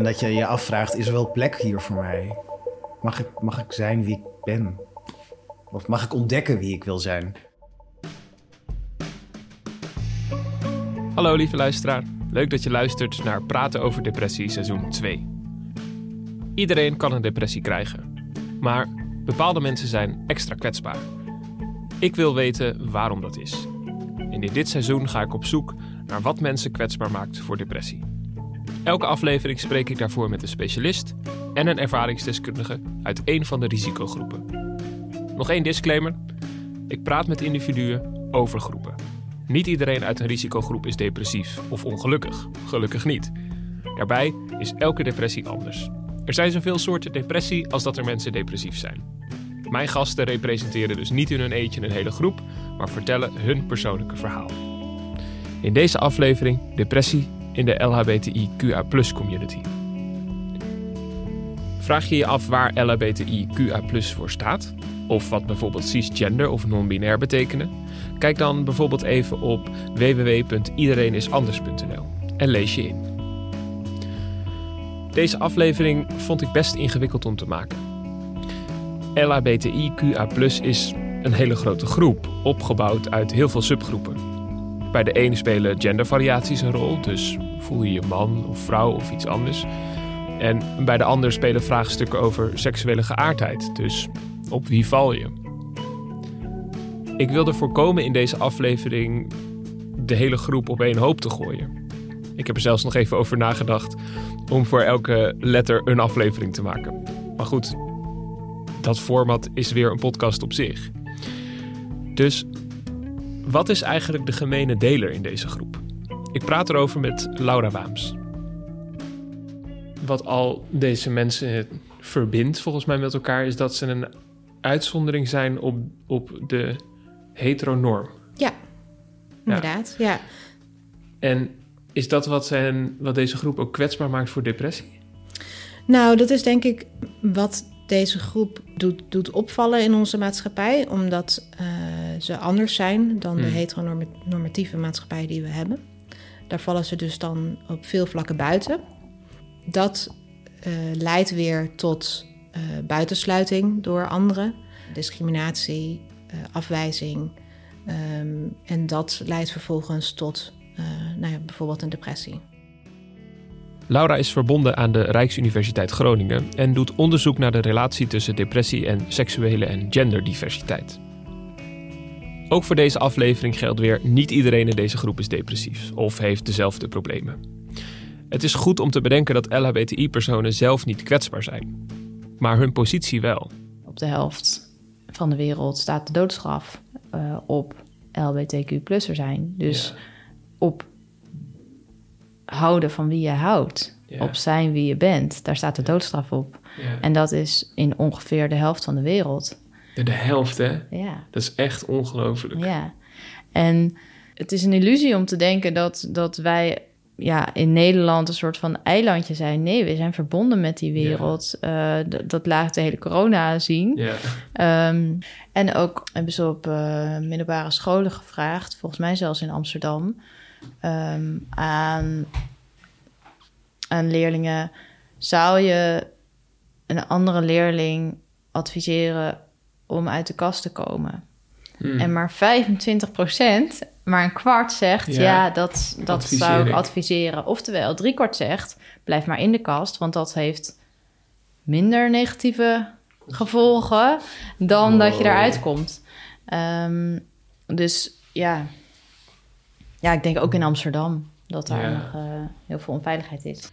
En dat je je afvraagt, is er wel plek hier voor mij? Mag ik, mag ik zijn wie ik ben? Of mag ik ontdekken wie ik wil zijn? Hallo lieve luisteraar, leuk dat je luistert naar Praten over Depressie seizoen 2. Iedereen kan een depressie krijgen, maar bepaalde mensen zijn extra kwetsbaar. Ik wil weten waarom dat is. En in dit seizoen ga ik op zoek naar wat mensen kwetsbaar maakt voor depressie. Elke aflevering spreek ik daarvoor met een specialist en een ervaringsdeskundige uit één van de risicogroepen. Nog één disclaimer: ik praat met individuen over groepen. Niet iedereen uit een risicogroep is depressief of ongelukkig. Gelukkig niet. Daarbij is elke depressie anders. Er zijn zoveel soorten depressie als dat er mensen depressief zijn. Mijn gasten representeren dus niet in hun eentje een hele groep, maar vertellen hun persoonlijke verhaal. In deze aflevering depressie in de LHBTIQA community. Vraag je je af waar LHBTIQA voor staat? Of wat bijvoorbeeld cisgender of non-binair betekenen? Kijk dan bijvoorbeeld even op www.iedereenisanders.nl en lees je in. Deze aflevering vond ik best ingewikkeld om te maken. LHBTIQA is een hele grote groep, opgebouwd uit heel veel subgroepen. Bij de ene spelen gendervariaties een rol, dus voel je je man of vrouw of iets anders. En bij de ander spelen vraagstukken over seksuele geaardheid, dus op wie val je? Ik wilde voorkomen in deze aflevering de hele groep op één hoop te gooien. Ik heb er zelfs nog even over nagedacht om voor elke letter een aflevering te maken. Maar goed, dat format is weer een podcast op zich. Dus wat is eigenlijk de gemene deler in deze groep? Ik praat erover met Laura Waams. Wat al deze mensen verbindt volgens mij met elkaar is dat ze een uitzondering zijn op, op de heteronorm. Ja, inderdaad. Ja. En is dat wat, zijn, wat deze groep ook kwetsbaar maakt voor depressie? Nou, dat is denk ik wat deze groep doet, doet opvallen in onze maatschappij, omdat uh, ze anders zijn dan de hmm. heteronormatieve maatschappij die we hebben. Daar vallen ze dus dan op veel vlakken buiten. Dat uh, leidt weer tot uh, buitensluiting door anderen, discriminatie, afwijzing. Um, en dat leidt vervolgens tot nou ja, bijvoorbeeld een depressie. Laura is verbonden aan de Rijksuniversiteit Groningen en doet onderzoek naar de relatie tussen depressie en seksuele en genderdiversiteit. Ook voor deze aflevering geldt weer: niet iedereen in deze groep is depressief of heeft dezelfde problemen. Het is goed om te bedenken dat LHBTI-personen zelf niet kwetsbaar zijn, maar hun positie wel. Op de helft van de wereld staat de doodstraf uh, op LBTQ-plusser zijn. Dus op houden van wie je houdt. Op zijn wie je bent. Daar staat de doodstraf op. En dat is in ongeveer de helft van de wereld. de helft, hè? Ja. Dat is echt ongelooflijk. Ja. En het is een illusie om te denken dat, dat wij ja, in Nederland een soort van eilandje zijn. Nee, we zijn verbonden met die wereld. Eh, dat laat de hele corona zien. Ja. Ehm, en ook hebben ze op uh, middelbare scholen gevraagd, volgens mij zelfs in Amsterdam Ehm, aan, aan leerlingen. Zou je een andere leerling adviseren om uit de kast te komen? Hmm. En maar 25 procent, maar een kwart zegt... ja, dat, dat zou ik adviseren. Oftewel, drie kwart zegt... blijf maar in de kast, want dat heeft minder negatieve gevolgen... dan dat je eruit komt. Ehm, dus ja, ja, ik denk ook in Amsterdam dat daar nog uh, heel veel onveiligheid is.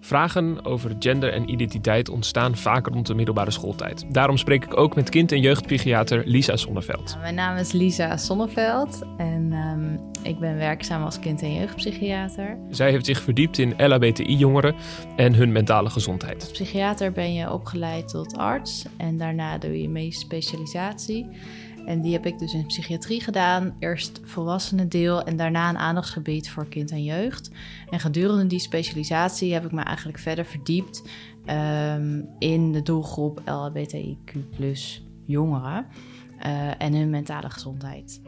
Vragen over gender en identiteit ontstaan vaak rond de middelbare schooltijd. Daarom spreek ik ook met kind- en jeugdpsychiater Lisa Sonneveld. mijn naam is Lisa Sonneveld en um, ik ben werkzaam als kind- en jeugdpsychiater. Zij heeft zich verdiept in LHBTI-jongeren en hun mentale gezondheid. Als psychiater ben je opgeleid tot arts en daarna doe je meest specialisatie. En die heb ik dus in psychiatrie gedaan. Eerst volwassenen deel en daarna een aandachtsgebied voor kind en jeugd. En gedurende die specialisatie heb ik me eigenlijk verder verdiept um, in de doelgroep LHBTIQ jongeren uh, en hun mentale gezondheid.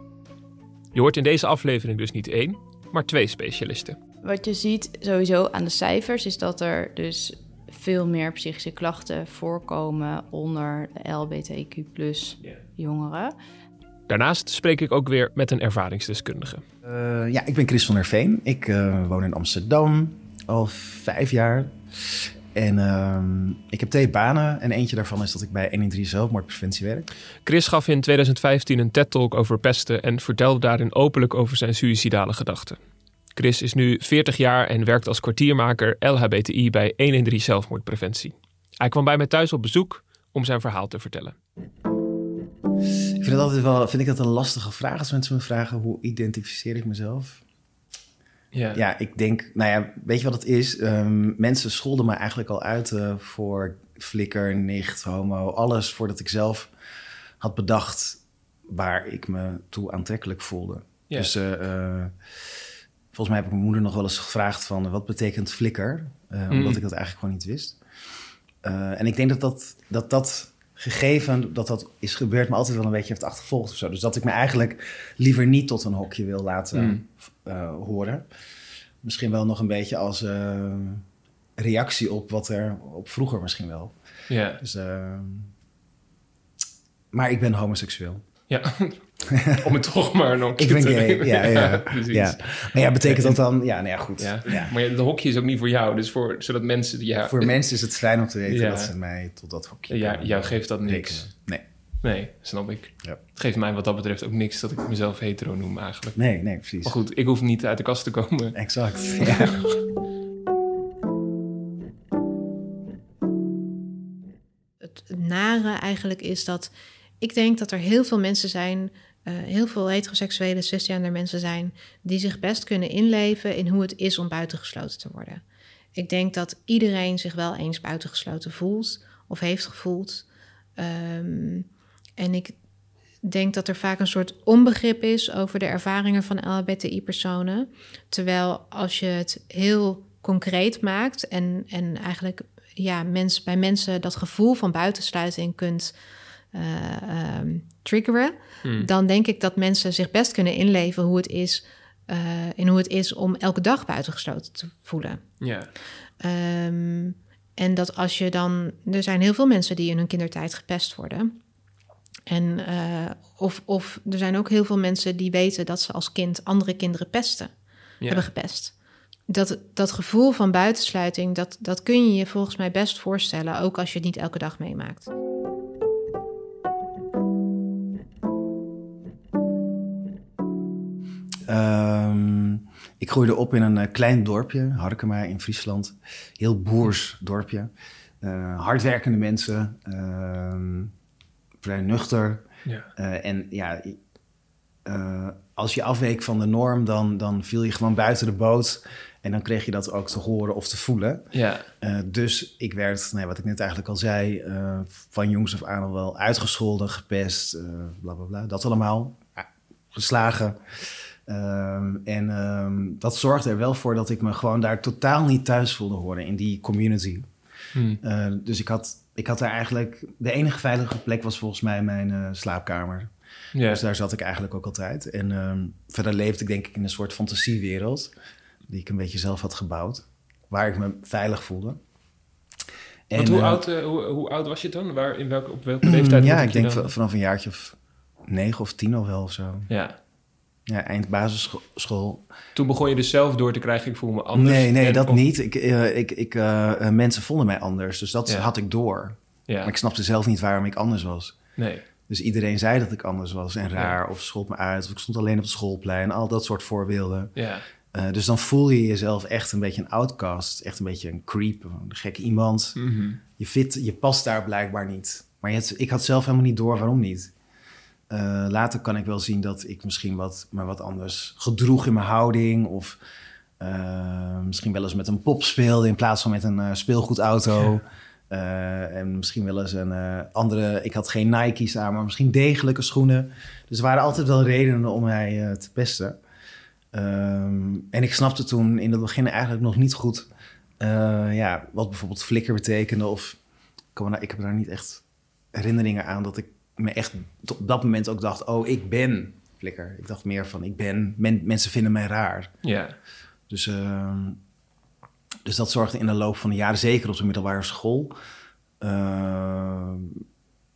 Je hoort in deze aflevering dus niet één, maar twee specialisten. Wat je ziet sowieso aan de cijfers is dat er dus veel meer psychische klachten voorkomen onder de LBTQ jongeren. Daarnaast spreek ik ook weer met een ervaringsdeskundige. Uh, ja, ik ben Chris van der Veen. Ik uh, woon in Amsterdam al vijf jaar. En uh, ik heb twee banen en eentje daarvan is dat ik bij 113 zelfmoordpreventie werk. Chris gaf in 2015 een TED-talk over pesten en vertelde daarin openlijk over zijn suïcidale gedachten. Chris is nu 40 jaar en werkt als kwartiermaker LHBTI bij 113 zelfmoordpreventie. Hij kwam bij mij thuis op bezoek om zijn verhaal te vertellen. Ik vind het altijd wel vind ik dat een lastige vraag als mensen me vragen hoe identificeer ik mezelf. Ja. ja, ik denk, nou ja, weet je wat het is? Um, mensen scholden me eigenlijk al uit uh, voor flikker, nicht, homo, alles voordat ik zelf had bedacht waar ik me toe aantrekkelijk voelde. Ja. Dus uh, uh, volgens mij heb ik mijn moeder nog wel eens gevraagd van wat betekent flikker? Mm. Omdat ik dat eigenlijk gewoon niet wist. en ik denk dat dat, dat dat gegeven dat dat is gebeurd, me altijd wel een beetje heeft achtervolgd of zo. Dus dat ik me eigenlijk liever niet tot een hokje wil laten mm. uh, horen. Misschien wel nog een beetje als uh, reactie op wat er op vroeger misschien wel. Ja. Dus, uh, maar ik ben homoseksueel. Ja, om het toch maar nog Ik ben gay, ja, ja, precies. Ja. Maar ja, betekent dat dan... Ja, nou ja, goed. Ja. ja. Maar het hokje is ook niet voor jou, dus voor, zodat mensen... Ja, voor mensen is het fijn om te weten dat ze mij tot dat hokje Ja, jou geeft dat niks. Nee. Nee, snap ik. Ja. Het geeft mij wat dat betreft ook niks dat ik mezelf hetero noem eigenlijk. Nee, nee, precies. Maar goed, ik hoef niet uit de kast te komen. Exact, ja. Het nare eigenlijk is dat ik denk dat er heel veel mensen zijn, heel veel heteroseksuele cisgender mensen zijn, die zich best kunnen inleven in hoe het is om buitengesloten te worden. Ik denk dat iedereen zich wel eens buitengesloten voelt of heeft gevoeld. Um, en ik denk dat er vaak een soort onbegrip is over de ervaringen van LHBTI-personen. Terwijl als je het heel concreet maakt en, en eigenlijk ja, mens, bij mensen dat gevoel van buitensluiting kunt um, triggeren, hmm. dan denk ik dat mensen zich best kunnen inleven hoe het is, uh, in hoe het is om elke dag buitengesloten te voelen. Ja. Um, en dat als je dan, er zijn heel veel mensen die in hun kindertijd gepest worden. En uh, of, of er zijn ook heel veel mensen die weten dat ze als kind andere kinderen pesten, ja. hebben gepest. Dat, dat gevoel van buitensluiting, dat, dat kun je je volgens mij best voorstellen, ook als je het niet elke dag meemaakt. Um, ik groeide op in een uh, klein dorpje, Harkema in Friesland. Heel boers dorpje. Uh, hardwerkende mensen, uh, vrij nuchter. Ja. Uh, en ja, als je afweek van de norm, dan, dan viel je gewoon buiten de boot. En dan kreeg je dat ook te horen of te voelen. Ja. dus ik werd, nee, wat ik net eigenlijk al zei, van jongs af aan al wel uitgescholden, gepest, bla bla bla. Dat allemaal. geslagen. Ehm, en ehm, dat zorgde er wel voor dat ik me gewoon daar totaal niet thuis voelde horen in die community. Hmm. Uh, dus ik had, ik had daar eigenlijk... De enige veilige plek was volgens mij mijn uh, slaapkamer. Yeah. Dus daar zat ik eigenlijk ook altijd. En um, verder leefde ik denk ik in een soort fantasiewereld... die ik een beetje zelf had gebouwd. Waar ik me veilig voelde. En, hoe, uh, oud, hoe, hoe, oud was je dan? Waar, in welke, op welke leeftijd? ja, ik denk vanaf een jaartje of negen of tien of wel of zo. Ja. Ja, eind basisschool. Toen begon je dus zelf door te krijgen, ik voel me anders. Nee, nee, dat niet. Ik, uh, ik, ik, uh, mensen vonden mij anders, dus dat had ik door. Ja. Maar ik snapte zelf niet waarom ik anders was. Nee. Dus iedereen zei dat ik anders was en raar, of schold me uit, of ik stond alleen op het schoolplein, al dat soort voorbeelden. Ja. Uh, dus dan voel je jezelf echt een beetje een outcast, echt een beetje een creep, een gek iemand. Mm -hmm. Je fit, je past daar blijkbaar niet. Maar je had, ik had zelf helemaal niet door waarom niet. Uh, later kan ik wel zien dat ik misschien wat, maar wat anders gedroeg in mijn houding. Of uh, misschien wel eens met een pop speelde in plaats van met een uh, speelgoedauto. en misschien wel eens een andere. Ik had geen Nike's aan, maar misschien degelijke schoenen. Dus er waren altijd wel redenen om mij te pesten. Ehm, en ik snapte toen in het begin eigenlijk nog niet goed. ja, wat bijvoorbeeld flikker betekende. Of ik heb daar niet echt herinneringen aan dat ik me echt op dat moment ook dacht: oh, ik ben flikker. Ik dacht meer van: ik ben, men, mensen vinden mij raar. Ja. Dus, ehm, dus dat zorgde in de loop van de jaren, zeker op de middelbare school, uh,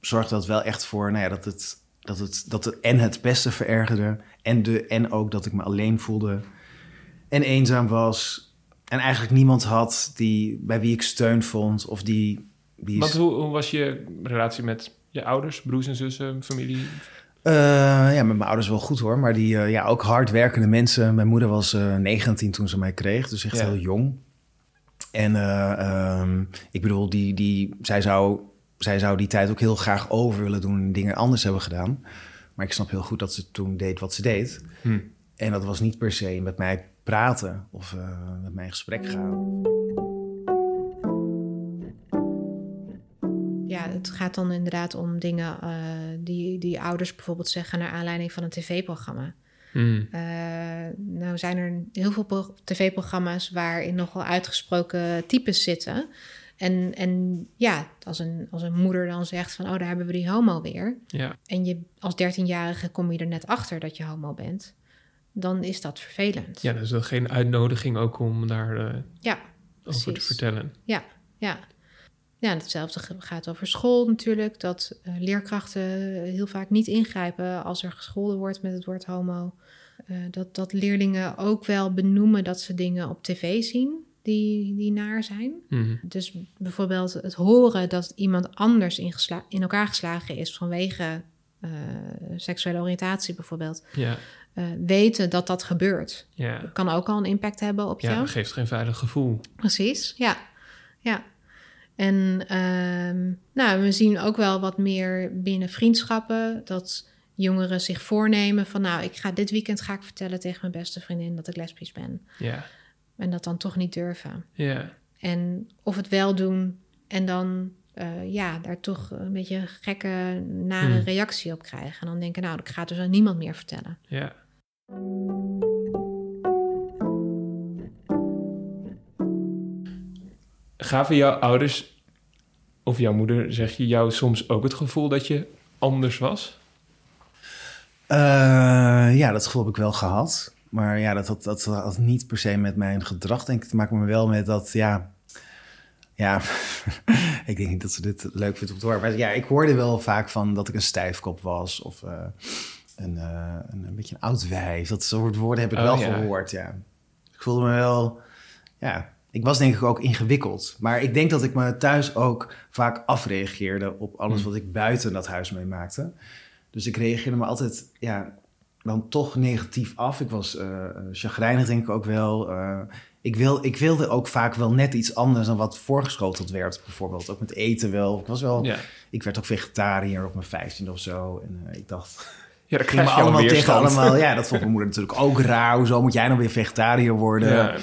zorgde dat wel echt voor nou ja, dat, het, dat, het, dat het en het beste verergerde en, de, en ook dat ik me alleen voelde en eenzaam was en eigenlijk niemand had die, bij wie ik steun vond of die... die Want hoe, hoe was je relatie met je ouders, broers en zussen, familie? Uh, ja, met mijn ouders wel goed hoor. Maar die, uh, ja, ook hardwerkende mensen. Mijn moeder was uh, eh, 19 toen ze mij kreeg, dus echt heel jong. En um, ik bedoel, die, die, zij, zou, zij zou die tijd ook heel graag over willen doen en dingen anders hebben gedaan. Maar ik snap heel goed dat ze toen deed wat ze deed. Hm. En dat was niet per se met mij praten of met mij in gesprek gaan. Ja, het gaat dan inderdaad om dingen uh, die, die ouders bijvoorbeeld zeggen naar aanleiding van een tv-programma. Mm. Uh, nou zijn er heel veel tv-programma's waarin nogal uitgesproken types zitten. En, en ja, als een, als een moeder dan zegt van, oh, daar hebben we die homo weer. Ja. En je als dertienjarige kom je er net achter dat je homo bent. Dan is dat vervelend. Ja, dus dat geen uitnodiging ook om daar uh, ja, over te vertellen. Ja, ja. Ja, hetzelfde gaat over school natuurlijk. Dat uh, leerkrachten heel vaak niet ingrijpen als er gescholden wordt met het woord homo. Uh, dat, dat leerlingen ook wel benoemen dat ze dingen op tv zien die, die naar zijn. Mm Dus bijvoorbeeld het horen dat iemand anders in, in elkaar geslagen is vanwege uh, seksuele oriëntatie bijvoorbeeld. Ja. weten dat dat gebeurt. Ja. Kan ook al een impact hebben op ja, jou. Ja, geeft geen veilig gevoel. Precies, ja. ja. En uh, nou, we zien ook wel wat meer binnen vriendschappen dat jongeren zich voornemen van nou, ik ga dit weekend ga ik vertellen tegen mijn beste vriendin dat ik lesbisch ben. Ja. En dat dan toch niet durven. Ja. En of het wel doen en dan uh, ja, daar toch een beetje gekke, nare hmm. reactie op krijgen. En dan denken, nou, ik ga het dus aan niemand meer vertellen. Ja. Gaven jouw ouders of jouw moeder, zeg je, jou soms ook het gevoel dat je anders was? Uh, ja, dat gevoel heb ik wel gehad. Maar ja, dat had, dat had niet per se met mijn gedrag, denk ik, te maken, maar wel met dat, ja... Ja, ik denk niet dat ze dit leuk vindt om te horen. Maar ja, ik hoorde wel vaak van dat ik een stijfkop was of uh, een, uh, een, een, beetje een oud wijf. Dat soort woorden heb ik oh, wel ja. gehoord, ja. Ik voelde me wel, ja, ik was denk ik ook ingewikkeld. Maar ik denk dat ik me thuis ook vaak afreageerde op alles hmm. wat ik buiten dat huis meemaakte. Dus ik reageerde me altijd, ja, dan toch negatief af. Ik was uh, chagrijnig denk ik ook wel. Uh, ik, wil, ik wilde ook vaak wel net iets anders dan wat voorgeschoteld werd. Bijvoorbeeld ook met eten wel. Ik was wel, ja. ik werd ook vegetariër op mijn vijftiende of zo. En ik dacht... Ja, dat krijg je allemaal tegen allemaal. Ja, dat vond mijn moeder natuurlijk ook raar. Hoezo moet jij nou weer vegetariër worden? Ja.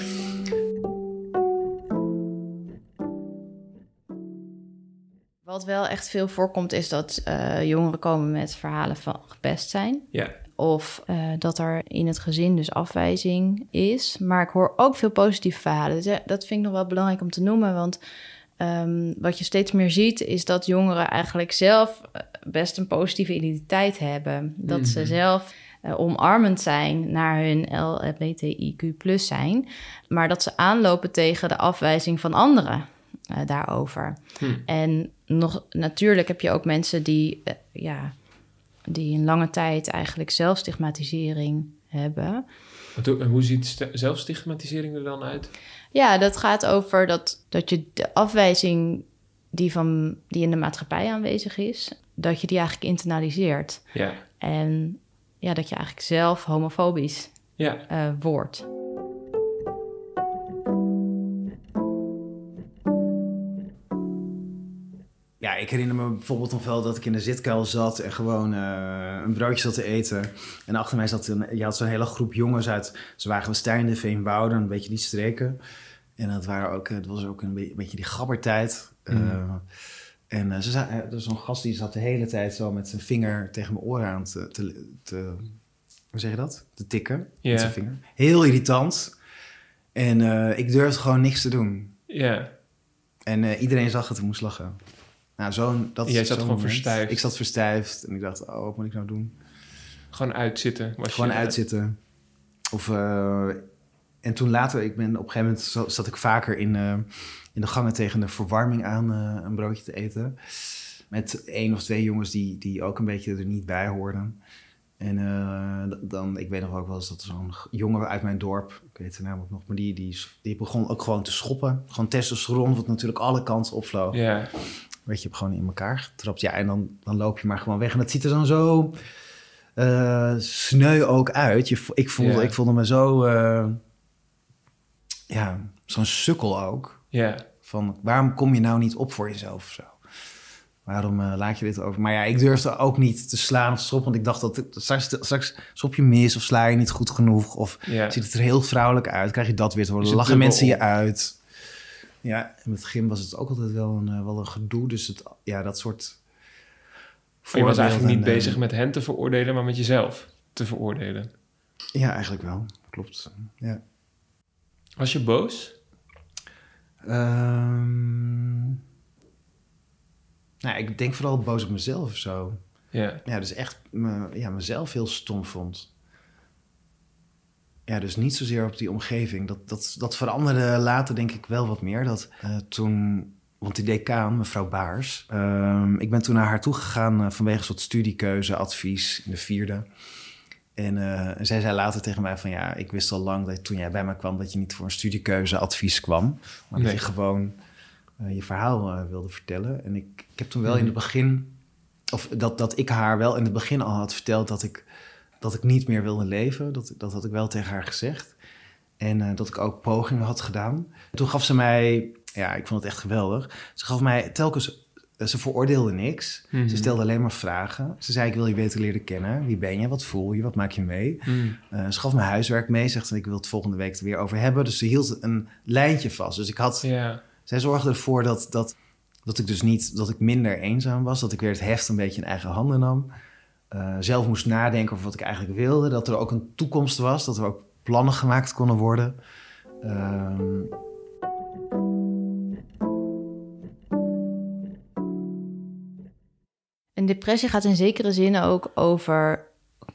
Wat wel echt veel voorkomt is dat uh, jongeren komen met verhalen van gepest zijn. Ja. Of uh, dat er in het gezin dus afwijzing is. Maar ik hoor ook veel positieve verhalen. Dus, dat vind ik nog wel belangrijk om te noemen. Want um, wat je steeds meer ziet, is dat jongeren eigenlijk zelf eh, best een positieve identiteit hebben. Dat ze mhm. zelf uh, omarmend zijn naar hun LGBTIQ plus zijn. Maar dat ze aanlopen tegen de afwijzing van anderen. Uh, daarover. Hm. En nog, natuurlijk heb je ook mensen die, uh, ja, die een lange tijd eigenlijk zelfstigmatisering hebben. Hoe, hoe ziet zelfstigmatisering er dan uit? Ja, dat gaat over dat, dat je de afwijzing die, van, die in de maatschappij aanwezig is, dat je die eigenlijk internaliseert. Ja. En ja, dat je eigenlijk zelf homofobisch ja. Uh, wordt. Ja, ik herinner me bijvoorbeeld nog wel dat ik in de zitkuil zat en gewoon uh, een broodje zat te eten. En achter mij zat een, je had zo'n hele groep jongens uit Zwagenstein, de Veenwouden, een beetje die streken. En dat, waren ook, het was ook een beetje die gabbertijd. Mm. Uh, en uh, ze er zo'n gast die zat de hele tijd zo met zijn vinger tegen mijn oor aan te, te, te hoe zeg je dat? Te tikken yeah. met zijn vinger. Heel irritant. En ik durfde gewoon niks te doen. Ja. En iedereen zag het en moest lachen. Nou, zo'n... Dat, Jij zat gewoon verstijfd. Ik zat verstijfd en ik dacht, oh, wat moet ik nou doen? Gewoon uitzitten. Gewoon uitzitten. Of uh, en toen later, ik ben op een gegeven moment zat ik vaker in, in de gangen tegen de verwarming aan een broodje te eten. Met één of twee jongens die, die ook een beetje er niet bij hoorden. En uh, dan, ik weet nog ook wel eens dat zo'n jongen uit mijn dorp, ik weet het namelijk nog, maar die, die, die begon ook gewoon te schoppen. Gewoon testosteron, wat natuurlijk alle kanten opvloog. Ja. Weet je, gewoon in elkaar getrapt. Ja, en dan, dan loop je maar gewoon weg. En dat ziet er dan zo uh, sneu ook uit. Je, ik, voelde, ik voelde me zo, uh, ja, zo'n sukkel ook. Ja. Van, waarom kom je nou niet op voor jezelf of zo? Waarom uh, laat je dit over? Maar ja, ik durfde ook niet te slaan of te stoppen. Want ik dacht dat straks, straks stop je mis of sla je niet goed genoeg. Of ziet het er heel vrouwelijk uit. Krijg je dat weer te horen. Lachen mensen je uit. Ja, en met gym was het ook altijd wel een, uh, wel een gedoe. Dus het, ja, dat soort... Je was eigenlijk niet bezig met hen te veroordelen, maar met jezelf te veroordelen. Ja, eigenlijk wel. Klopt. Ja. Was je boos? Um... Nou, ik denk vooral boos op mezelf of zo. Ja. Ja, dus echt me, ja, mezelf heel stom vond. Ja, dus niet zozeer op die omgeving. Dat, dat, dat veranderde later denk ik wel wat meer. Dat uh, toen, want die decaan, mevrouw Baars... Uh, ik ben toen naar haar toe gegaan uh, vanwege een soort studiekeuzeadvies in de vierde. En uh, zij zei later tegen mij van ja, ik wist al lang dat toen jij bij me kwam... dat je niet voor een studiekeuzeadvies kwam. Maar nee. dat je gewoon je verhaal wilde vertellen. En ik, ik heb toen wel in het mhm. begin, of dat, dat ik haar wel in het begin al had verteld dat ik, dat ik niet meer wilde leven. Dat, dat had ik wel tegen haar gezegd. En uh, dat ik ook pogingen had gedaan. Toen gaf ze mij, ja, ik vond het echt geweldig. Ze gaf mij telkens, ze veroordeelde niks. Ze mhm. stelde alleen maar vragen. Ze zei, ik wil je beter leren kennen. Wie ben je? Wat voel je? Wat maak je mee? Mm. ze gaf me huiswerk mee. Zegt, ik wil het volgende week er weer over hebben. Dus ze hield een lijntje vast. Dus ik had... Yeah zij zorgde ervoor dat, dat, dat ik dus niet, dat ik minder eenzaam was. Dat ik weer het heft een beetje in eigen handen nam. Uh, zelf moest nadenken over wat ik eigenlijk wilde. Dat er ook een toekomst was. Dat er ook plannen gemaakt konden worden. Uh, een depressie gaat in zekere zin ook over...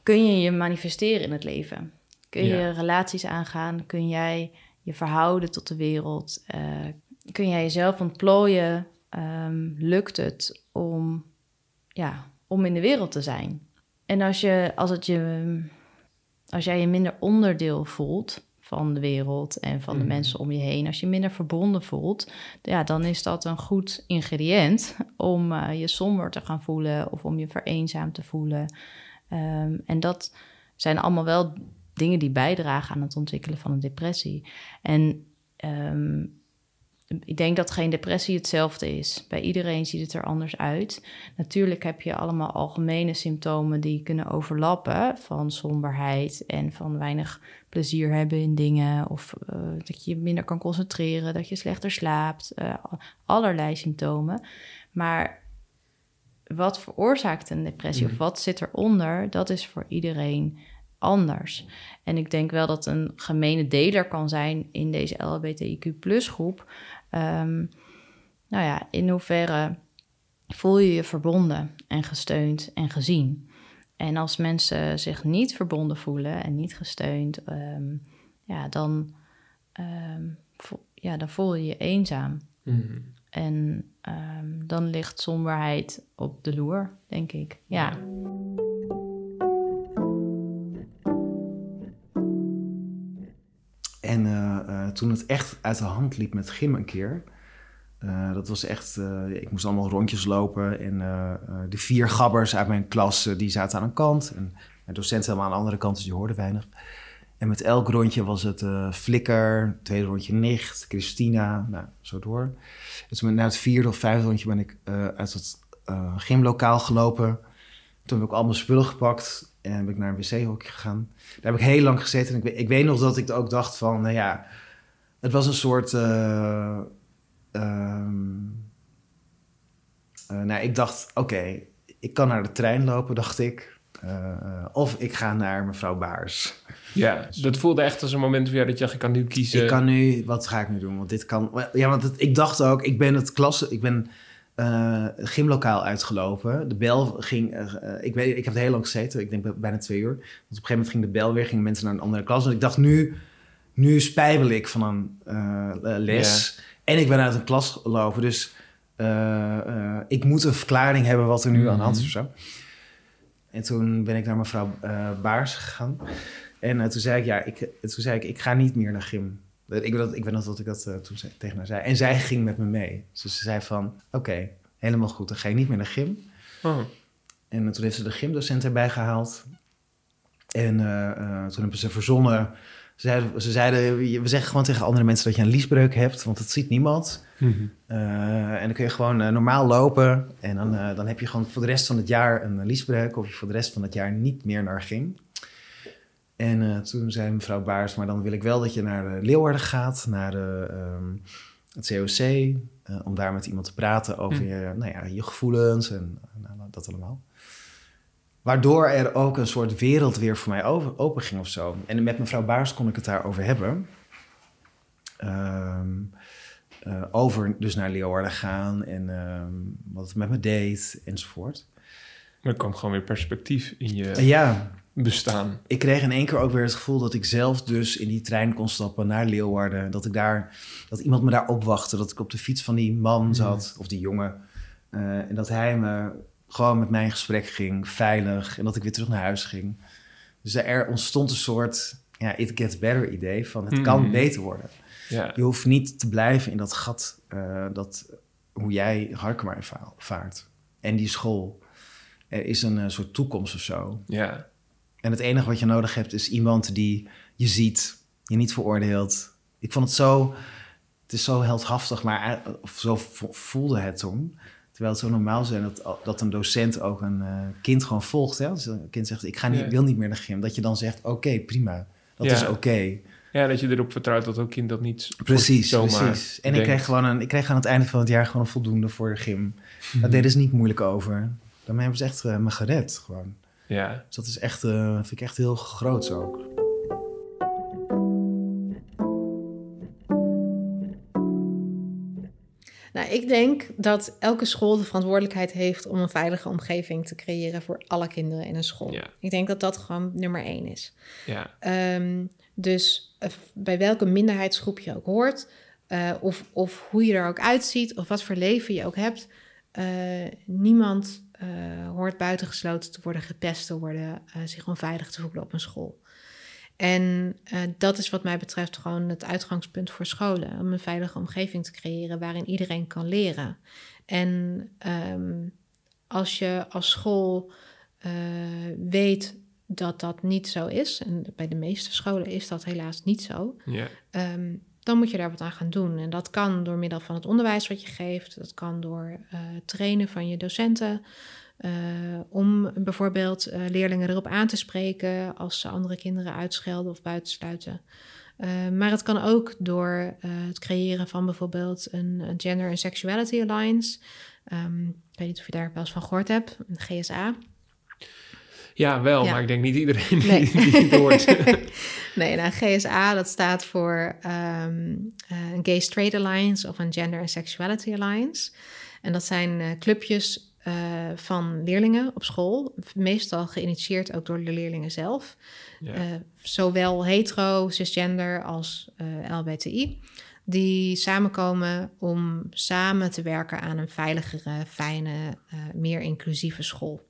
kun je je manifesteren in het leven? Kun je relaties aangaan? Kun jij je verhouden tot de wereld? Uh, kun jij jezelf ontplooien? Um, lukt het om, ja, om in de wereld te zijn? En als, je, als, het je, als jij je minder onderdeel voelt van de wereld en van de mm. mensen om je heen, als je minder verbonden voelt, ja, dan is dat een goed ingrediënt om uh, je somber te gaan voelen of om je vereenzaamd te voelen. Um, en dat zijn allemaal wel dingen die bijdragen aan het ontwikkelen van een depressie. En um, ik denk dat geen depressie hetzelfde is. Bij iedereen ziet het er anders uit. Natuurlijk heb je allemaal algemene symptomen die kunnen overlappen van somberheid en van weinig plezier hebben in dingen of uh, dat je minder kan concentreren, dat je slechter slaapt, uh, allerlei symptomen. Maar wat veroorzaakt een depressie of mm. wat zit eronder, dat is voor iedereen anders. En ik denk wel dat een gemene deler kan zijn in deze LHBTIQ groep Um, nou ja, in hoeverre voel je je verbonden en gesteund en gezien? En als mensen zich niet verbonden voelen en niet gesteund, um, ja, dan, um, ja, dan voel je je eenzaam. Mm En dan ligt somberheid op de loer, denk ik. Ja. Toen het echt uit de hand liep met gym een keer... Uh, dat was echt, ik moest allemaal rondjes lopen. En de vier gabbers uit mijn klas, die zaten aan een kant. En mijn docent helemaal aan de andere kant, dus die hoorden weinig. En met elk rondje was het Flikker, tweede rondje Nicht, Christina, nou, zo door. Dus na het vierde of vijfde rondje ben ik uit het gymlokaal gelopen. Toen heb ik al mijn spullen gepakt en ben ik naar een wc-hokje gegaan. Daar heb ik heel lang gezeten. En ik, ik weet nog dat ik ook dacht van, nou ja, het was een soort... Uh, nou, ik dacht, oké, ik kan naar de trein lopen, dacht ik. Uh, of ik ga naar mevrouw Baars. Ja, dat voelde echt als een moment weer dat je dacht, ik kan nu kiezen. Ik kan nu, wat ga ik nu doen? Want dit kan... Ja, want het, ik dacht ook, ik ben het klasse... Ik ben uh, gymlokaal uitgelopen. De bel ging, uh, ik, weet, ik heb er heel lang gezeten, ik denk bijna twee uur. Want op een gegeven moment ging de bel weer, gingen mensen naar een andere klas. En ik dacht nu, nu spijbel ik van een les. En ik ben uit een klas gelopen. Dus ik moet een verklaring hebben wat er nu aan de hand is mhm. of zo. En toen ben ik naar mevrouw Baars gegaan. En toen zei ik, ja, ik, toen zei ik, ik ga niet meer naar gym. Ik weet, dat, ik dat ik dat toen tegen haar zei. En zij ging met me mee. Dus ze zei van, oké, helemaal goed. Dan ga je niet meer naar gym. Oh. En toen heeft ze de gymdocent erbij gehaald. En toen hebben ze verzonnen... Ze zeiden, ze zeiden, we zeggen gewoon tegen andere mensen dat je een liesbreuk hebt, want dat ziet niemand. Mm en dan kun je gewoon normaal lopen en dan, dan heb je gewoon voor de rest van het jaar een liesbreuk of je voor de rest van het jaar niet meer naar gym. En toen zei mevrouw Baars, maar dan wil ik wel dat je naar de Leeuwarden gaat, naar de, um, het COC, eh, om daar met iemand te praten over hm. je, nou ja, je gevoelens en nou, dat allemaal. Waardoor er ook een soort wereld weer voor mij over, open ging of zo. En met mevrouw Baars kon ik het daarover hebben. Um, uh, over dus naar Leeuwarden gaan en um, wat het met me deed enzovoort. Er kwam gewoon weer perspectief in je... Ja, bestaan. Ik kreeg in één keer ook weer het gevoel dat ik zelf dus in die trein kon stappen naar Leeuwarden. Dat ik daar, dat iemand me daar opwachtte. Dat ik op de fiets van die man hmm. zat, of die jongen. Uh, en dat hij me gewoon met mij in gesprek ging, veilig. En dat ik weer terug naar huis ging. Dus er ontstond een soort ja, it gets better idee van het kan hmm. beter worden. Ja. Je hoeft niet te blijven in dat gat, uh, dat, hoe jij Harkema ervaart. En die school. Er is een uh, soort toekomst of zo. Ja. En het enige wat je nodig hebt is iemand die je ziet, je niet veroordeelt. Ik vond het zo, het is zo heldhaftig, maar of zo voelde het toen. Terwijl het zo normaal is dat, dat een docent ook een uh, kind gewoon volgt. Hè? Als een kind zegt, ik ga niet, wil niet meer naar gym. Dat je dan zegt, oké, prima. Dat is oké. Ja, dat je erop vertrouwt dat ook kind dat niet Precies, precies. En ik kreeg, gewoon een, ik kreeg aan het einde van het jaar gewoon een voldoende voor de gym. Daar deden ze niet moeilijk over. Daarmee hebben ze echt uh, me gered, gewoon. Ja. Dus dat is echt, uh, vind ik echt heel groot ook. Nou, ik denk dat elke school de verantwoordelijkheid heeft om een veilige omgeving te creëren voor alle kinderen in een school. Ja. Ik denk dat dat gewoon nummer één is. Ja. Um, dus uh, bij welke minderheidsgroep je ook hoort, uh, of, of hoe je er ook uitziet, of wat voor leven je ook hebt, niemand uh, hoort buitengesloten te worden, gepest te worden, zich onveilig te voelen op een school. En uh, dat is wat mij betreft gewoon het uitgangspunt voor scholen. Om een veilige omgeving te creëren waarin iedereen kan leren. En um, als je als school weet dat dat niet zo is, en bij de meeste scholen is dat helaas niet zo, yeah. um, dan moet je daar wat aan gaan doen. En dat kan door middel van het onderwijs wat je geeft, dat kan door uh, trainen van je docenten. Uh, om bijvoorbeeld uh, leerlingen erop aan te spreken als ze andere kinderen uitschelden of buitensluiten. maar het kan ook door het creëren van bijvoorbeeld een, een Gender and Sexuality Alliance. Um, ik weet niet of je daar wel eens van gehoord hebt, een GSA. Ja, wel, maar ik denk niet iedereen nee. die, die het hoort. nee, nou, GSA dat staat voor um, een Gay Straight Alliance of een Gender and Sexuality Alliance. En dat zijn uh, clubjes uh, van leerlingen op school, meestal geïnitieerd ook door de leerlingen zelf. Ja. Uh, zowel hetero, cisgender als LBTI. Die samenkomen om samen te werken aan een veiligere, fijne, meer inclusieve school.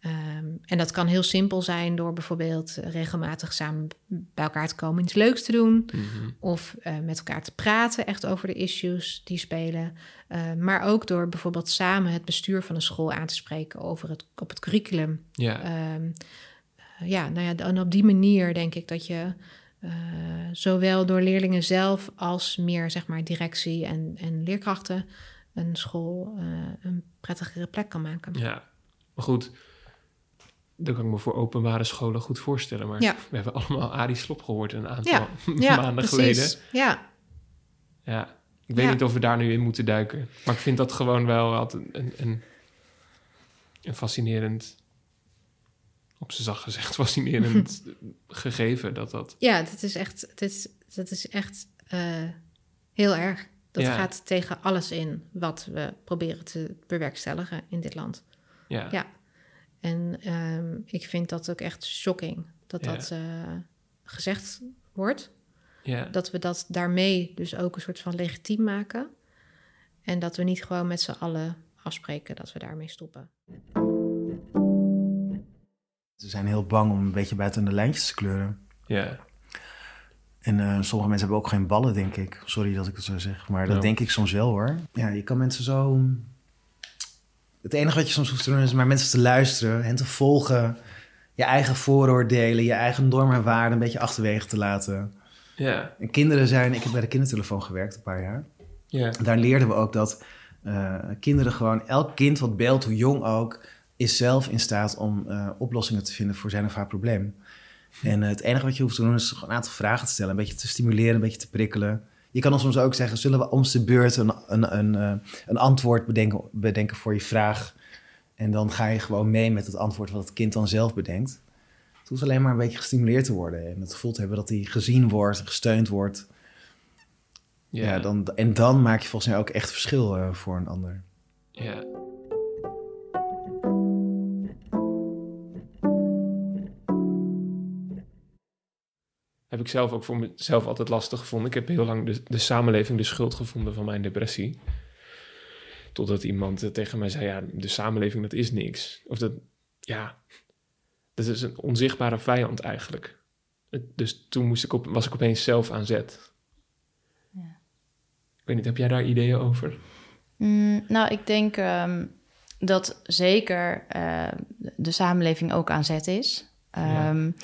Um, en dat kan heel simpel zijn door bijvoorbeeld regelmatig samen bij elkaar te komen iets leuks te doen. Mm -hmm. Of uh, met elkaar te praten echt over de issues die spelen. Uh, maar ook door bijvoorbeeld samen het bestuur van een school aan te spreken over het, op het curriculum. Ja. Um, uh, ja, nou ja, en op die manier denk ik dat je zowel door leerlingen zelf als meer zeg maar directie en, en leerkrachten een school een prettigere plek kan maken. Ja, maar goed dat kan ik me voor openbare scholen goed voorstellen. Maar ja. we hebben allemaal Arie Slop gehoord een aantal ja. maanden geleden. Ja, ja. Ik weet niet of we daar nu in moeten duiken. Maar ik vind dat gewoon wel altijd een, een, een fascinerend, op zijn zacht gezegd, fascinerend gegeven. Dat dat... Ja, dat is echt, dat is, dat is echt uh, heel erg. Dat gaat tegen alles in wat we proberen te bewerkstelligen in dit land. Ja. ja. En um, ik vind dat ook echt shocking dat dat uh, gezegd wordt. Ja. Dat we dat daarmee dus ook een soort van legitiem maken. En dat we niet gewoon met z'n allen afspreken dat we daarmee stoppen. Ze zijn heel bang om een beetje buiten de lijntjes te kleuren. Ja. En uh, sommige mensen hebben ook geen ballen, denk ik. Sorry dat ik het zo zeg, maar dat denk ik soms wel hoor. Ja, je kan mensen zo. Het enige wat je soms hoeft te doen is maar mensen te luisteren en te volgen. Je eigen vooroordelen, je eigen normen en waarden een beetje achterwege te laten. Ja. En kinderen zijn. Ik heb bij de kindertelefoon gewerkt een paar jaar. Ja. Daar leerden we ook dat uh, kinderen gewoon, elk kind wat beeld, hoe jong ook, is zelf in staat om uh, oplossingen te vinden voor zijn of haar probleem. En uh, het enige wat je hoeft te doen is een aantal vragen te stellen, een beetje te stimuleren, een beetje te prikkelen. Je kan soms ook zeggen, zullen we om de beurt een, een, een, een antwoord bedenken, bedenken voor je vraag? En dan ga je gewoon mee met het antwoord wat het kind dan zelf bedenkt. Het hoeft alleen maar een beetje gestimuleerd te worden en het gevoel te hebben dat hij gezien wordt, gesteund wordt. Ja, dan, en dan maak je volgens mij ook echt verschil uh, voor een ander. Ja. Heb ik zelf ook voor mezelf altijd lastig gevonden. Ik heb heel lang de, de samenleving de schuld gevonden van mijn depressie. Totdat iemand eh, tegen mij zei: Ja, de samenleving, dat is niks. Of dat, ja, dat is een onzichtbare vijand eigenlijk. Dus toen moest ik op, was ik opeens zelf aan zet weet niet, heb jij daar ideeën over? Mm, nou, ik denk um, dat zeker uh, de samenleving ook aan zet is. Um,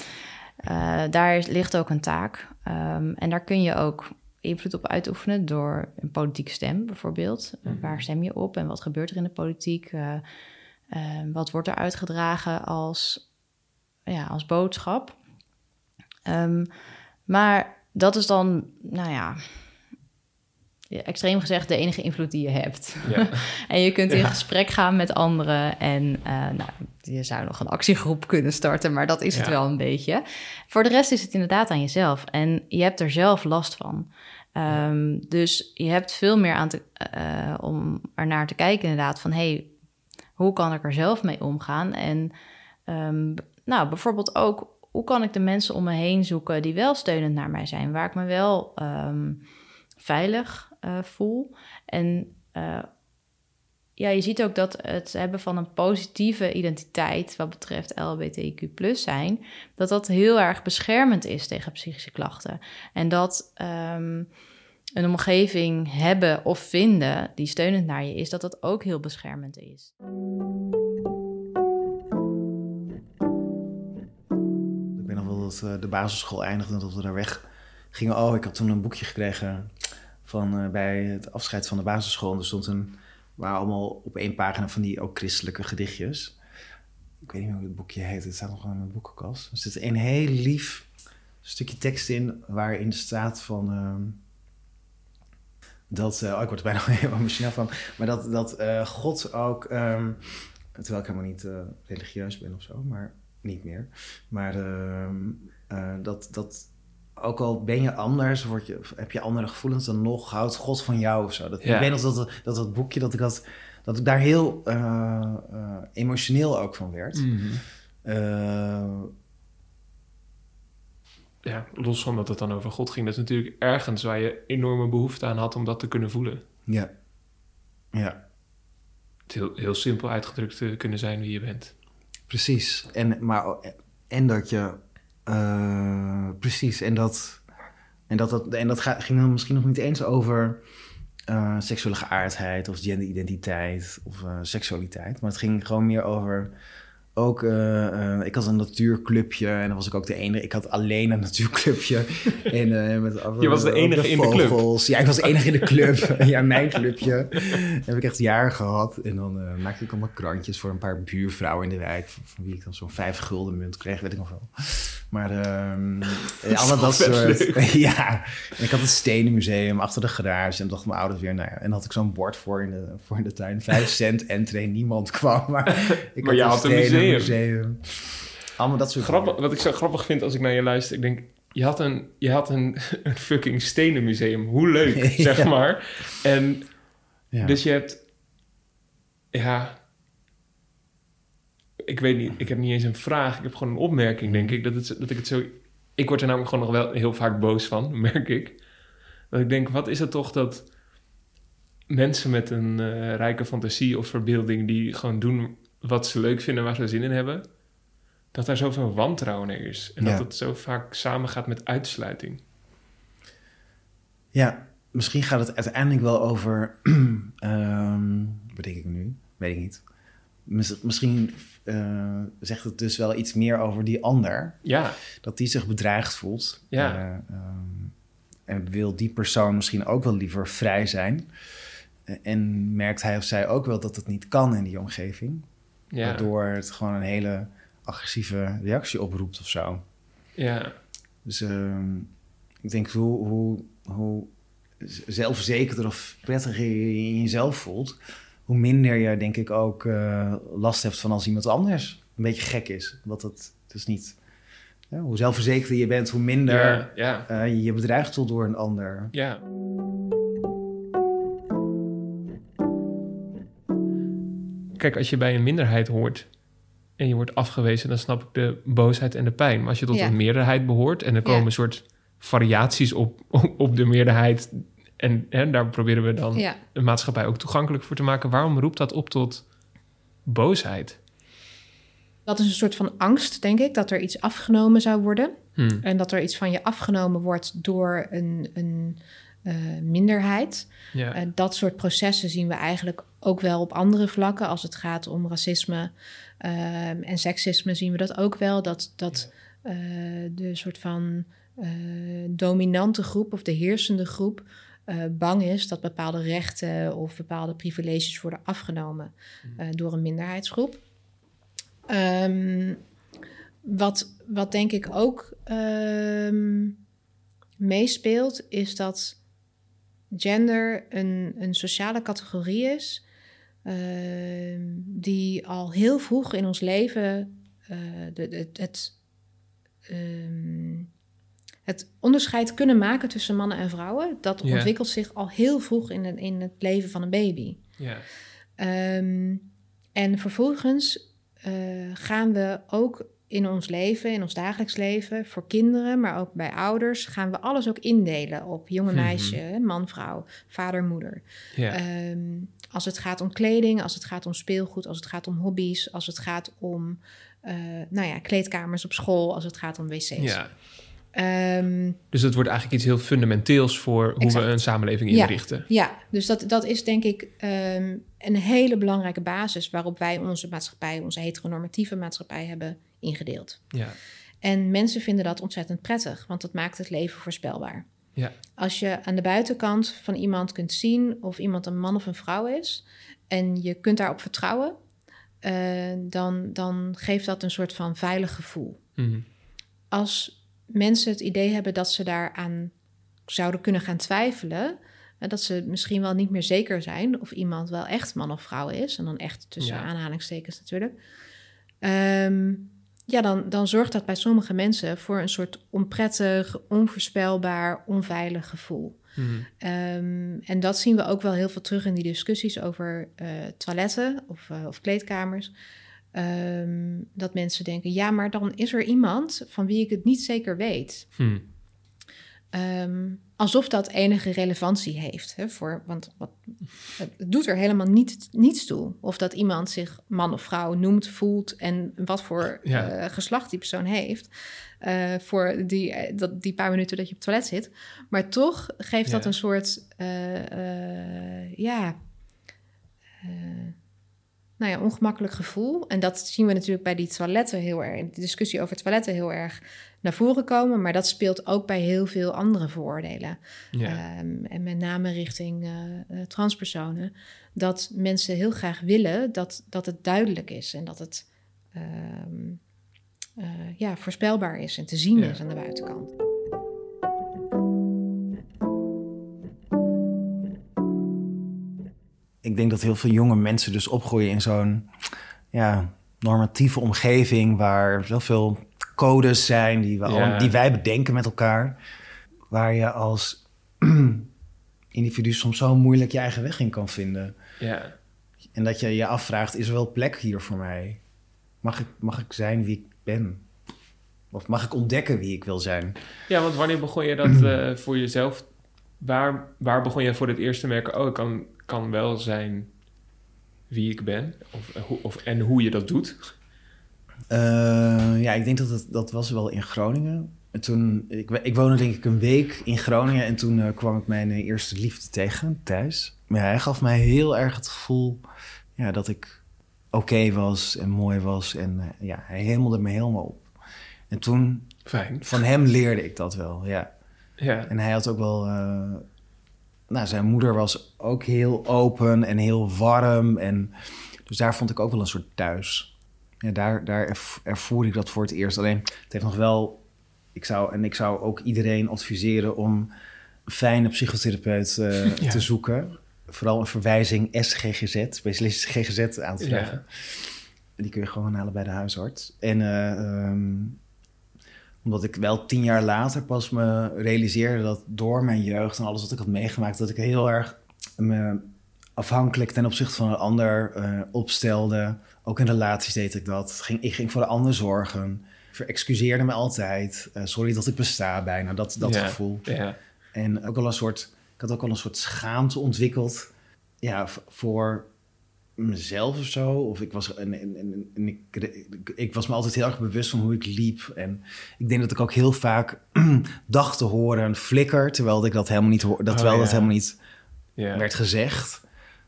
uh, daar ligt ook een taak. Um, en daar kun je ook invloed op uitoefenen door een politieke stem bijvoorbeeld. Mm Waar stem je op en wat gebeurt er in de politiek? Uh, wat wordt er uitgedragen als, ja, als boodschap? maar dat is dan, nou ja, extreem gezegd de enige invloed die je hebt. Ja. en je kunt in gesprek gaan met anderen en uh, nou, je zou nog een actiegroep kunnen starten, maar dat is het wel een beetje. Voor de rest is het inderdaad aan jezelf en je hebt er zelf last van. Um, dus je hebt veel meer aan te, uh, om er naar te kijken inderdaad van hey, hoe kan ik er zelf mee omgaan? En um, nou, bijvoorbeeld ook hoe kan ik de mensen om me heen zoeken die wel steunend naar mij zijn, waar ik me wel um, veilig uh, voel. En uh, ja, je ziet ook dat het hebben van een positieve identiteit wat betreft LBTIQ zijn, dat dat heel erg beschermend is tegen psychische klachten. En dat um, een omgeving hebben of vinden die steunend naar je is, dat dat ook heel beschermend is. Ik weet nog wel dat uh, de basisschool eindigde en dat we daar weg gingen. Oh, ik had toen een boekje gekregen van, uh, bij het afscheid van de basisschool. Er stond een, waren allemaal op één pagina van die ook christelijke gedichtjes. Ik weet niet meer hoe het boekje heet. Het staat nog in mijn boekenkast. Er zit een heel lief stukje tekst in waarin staat van... Uh, dat, uh, oh, ik word er bijna helemaal emotioneel van. Maar dat, dat uh, God ook, um, terwijl ik helemaal niet religieus ben of zo, maar niet meer. Maar ehm, dat, dat ook al ben je anders, word je, heb je andere gevoelens dan nog, houdt God van jou of zo. Dat, Ik weet nog dat, dat dat boekje, dat ik, dat, dat ik daar heel uh, uh, emotioneel ook van werd. Mm -hmm. uh, ja, los van dat het dan over God ging, dat is natuurlijk ergens waar je enorme behoefte aan had om dat te kunnen voelen. Ja. Ja. Het heel, heel simpel uitgedrukt te kunnen zijn wie je bent. Precies. En, maar, en dat je uh, precies, en dat, en dat, dat, en dat ging dan misschien nog niet eens over uh, seksuele geaardheid of genderidentiteit of uh, seksualiteit. Maar het ging gewoon meer over ook, uh, ik had een natuurclubje en dan was ik ook de enige. Ik had alleen een natuurclubje. en, uh, met, Je was de enige in de club? Ja, ik was de enige in de club. ja, mijn clubje. heb ik echt jaar gehad. En dan maakte ik allemaal krantjes voor een paar buurvrouwen in de wijk. Van wie ik dan zo'n vijf gulden munt kreeg, weet ik nog wel. Maar uh, ja, allemaal dat soort... ja, en ik had het stenen museum achter de garage. En dacht mijn ouders weer, nou ja. En dan had ik zo'n bord voor in, de, voor in de tuin. Vijf cent entree, niemand kwam. Maar, ik maar je had een museum. Museum. Allemaal dat soort grappig, Wat ik zo grappig vind als ik naar je luister, ik denk... Je had een, je had een, een fucking stenen museum. Hoe leuk, zeg maar. En ja. dus je hebt... Ja, ik weet niet, ik heb niet eens een vraag, ik heb gewoon een opmerking, denk ik. Dat, het, dat ik het zo ik word er namelijk gewoon nog wel heel vaak boos van, merk ik. Dat ik denk, wat is het toch dat mensen met een uh, rijke fantasie of verbeelding... die gewoon doen wat ze leuk vinden, waar ze zin in hebben... dat daar zoveel wantrouwen in is. En dat het zo vaak samengaat met uitsluiting. Ja, misschien gaat het uiteindelijk wel over... um, wat denk ik nu? Weet ik niet. Misschien uh, zegt het dus wel iets meer over die ander. Ja. Dat die zich bedreigd voelt. Ja. Uh, en wil die persoon misschien ook wel liever vrij zijn. En merkt hij of zij ook wel dat het niet kan in die omgeving. Ja. Waardoor het gewoon een hele agressieve reactie oproept of zo. Ja. Dus uh, ik denk hoe, hoe, hoe zelfverzekerder of prettiger je in jezelf voelt, hoe minder je denk ik ook uh, last hebt van als iemand anders een beetje gek is. Wat het dus niet. Ja, hoe zelfverzekerder je bent, hoe minder ja, ja. Uh, je bedreigd voelt door een ander. Ja. Kijk, als je bij een minderheid hoort en je wordt afgewezen, dan snap ik de boosheid en de pijn. Maar als je tot een meerderheid behoort en er komen een soort variaties op, op, de meerderheid. En hè, daar proberen we dan de maatschappij ook toegankelijk voor te maken. Waarom roept dat op tot boosheid? Dat is een soort van angst, denk ik, dat er iets afgenomen zou worden. Hmm. En dat er iets van je afgenomen wordt door een, een uh, minderheid. Ja. Uh, dat soort processen zien we eigenlijk ook wel op andere vlakken. Als het gaat om racisme uh, en seksisme, zien we dat ook wel. Dat, dat. Eh, de soort van uh, dominante groep of de heersende groep uh, bang is dat bepaalde rechten of bepaalde privileges worden afgenomen uh, door een minderheidsgroep. Um, wat, wat denk ik ook um, meespeelt, is dat gender een, een sociale categorie is die al heel vroeg in ons leven de, de, het. Um, het onderscheid kunnen maken tussen mannen en vrouwen, dat ontwikkelt zich al heel vroeg in, het, in het leven van een baby. Um, en vervolgens uh, gaan we ook in ons leven, in ons dagelijks leven, voor kinderen, maar ook bij ouders, gaan we alles ook indelen op jonge mhm. meisje, man, vrouw, vader, moeder. Um, als het gaat om kleding, als het gaat om speelgoed, als het gaat om hobby's, als het gaat om uh, nou ja, kleedkamers op school, als het gaat om wc's. Ja. Um, dus dat wordt eigenlijk iets heel fundamenteels voor hoe we een samenleving inrichten. Ja, ja. dus dat, dat is denk ik um, een hele belangrijke basis waarop wij onze maatschappij, onze heteronormatieve maatschappij hebben ingedeeld. Ja. En mensen vinden dat ontzettend prettig, want dat maakt het leven voorspelbaar. Ja. Als je aan de buitenkant van iemand kunt zien of iemand een man of een vrouw is en je kunt daarop vertrouwen, uh, dan, dan geeft dat een soort van veilig gevoel. Mm -hmm. Als mensen het idee hebben dat ze daaraan zouden kunnen gaan twijfelen. Dat ze misschien wel niet meer zeker zijn of iemand wel echt man of vrouw is. En dan echt tussen aanhalingstekens natuurlijk. Um, ja, dan, dan zorgt dat bij sommige mensen voor een soort onprettig, onvoorspelbaar, onveilig gevoel. Mm -hmm. um, en dat zien we ook wel heel veel terug in die discussies over uh, toiletten of, uh, of kleedkamers. Um, dat mensen denken, ja, maar dan is er iemand van wie ik het niet zeker weet. Hmm. Um, alsof dat enige relevantie heeft. Hè, voor, want wat, het doet er helemaal niet, niets toe. Of dat iemand zich man of vrouw noemt, voelt en wat voor ja. uh, geslacht die persoon heeft. Uh, voor die, uh, dat, die paar minuten dat je op het toilet zit. Maar toch geeft dat een soort, ja nou ja, ongemakkelijk gevoel. En dat zien we natuurlijk bij die toiletten heel erg, de discussie over toiletten heel erg naar voren komen. Maar dat speelt ook bij heel veel andere vooroordelen. Ja. Um, en met name richting uh, transpersonen. Dat mensen heel graag willen dat, dat het duidelijk is en dat het um, uh, ja, voorspelbaar is en te zien ja. is aan de buitenkant. Ik denk dat heel veel jonge mensen dus opgroeien in zo'n ja, normatieve omgeving waar zoveel codes zijn die, we al, die wij bedenken met elkaar. Waar je als individu soms zo moeilijk je eigen weg in kan vinden. Ja. En dat je je afvraagt, is er wel plek hier voor mij? Mag ik, mag ik zijn wie ik ben? Of mag ik ontdekken wie ik wil zijn? Ja, want wanneer begon je dat uh, voor jezelf? Waar, waar begon je voor het eerst te merken... oh, ik kan, kan wel zijn wie ik ben? Of, of, en hoe je dat doet? Uh, ja, ik denk dat het, dat was wel in Groningen. En toen, ik, ik woonde denk ik een week in Groningen... en toen uh, kwam ik mijn eerste liefde tegen, thuis. Maar hij gaf mij heel erg het gevoel ja, dat ik oké was en mooi was. En ja, hij hemelde me helemaal op. En toen, Fijn. van hem leerde ik dat wel, ja. ja. En hij had ook wel... Nou, zijn moeder was ook heel open en heel warm. En dus daar vond ik ook wel een soort thuis. Ja, daar, daar ervoer ik dat voor het eerst. Alleen, het heeft nog wel... Ik zou, en ik zou ook iedereen adviseren om een fijne psychotherapeut uh, ja. te zoeken vooral een verwijzing SGGZ, specialistische GGZ aan te vragen. Die kun je gewoon halen bij de huisarts. En uh, um, omdat ik wel tien jaar later pas me realiseerde dat door mijn jeugd en alles wat ik had meegemaakt, dat ik heel erg me afhankelijk ten opzichte van een ander uh, opstelde. Ook in relaties deed ik dat. Ging, ik ging voor de ander zorgen. Verexcuseerde me altijd. Uh, sorry dat ik besta bijna. Dat, dat gevoel. Ja. En ook al een soort ik had ook al een soort schaamte ontwikkeld. Ja, voor mezelf of zo. Of ik was, en, en, en, en ik, ik, was me altijd heel erg bewust van hoe ik liep. En ik denk dat ik ook heel vaak dacht te horen een flikker, terwijl ik dat helemaal niet hoorde, dat, terwijl oh, dat ja. helemaal niet werd gezegd.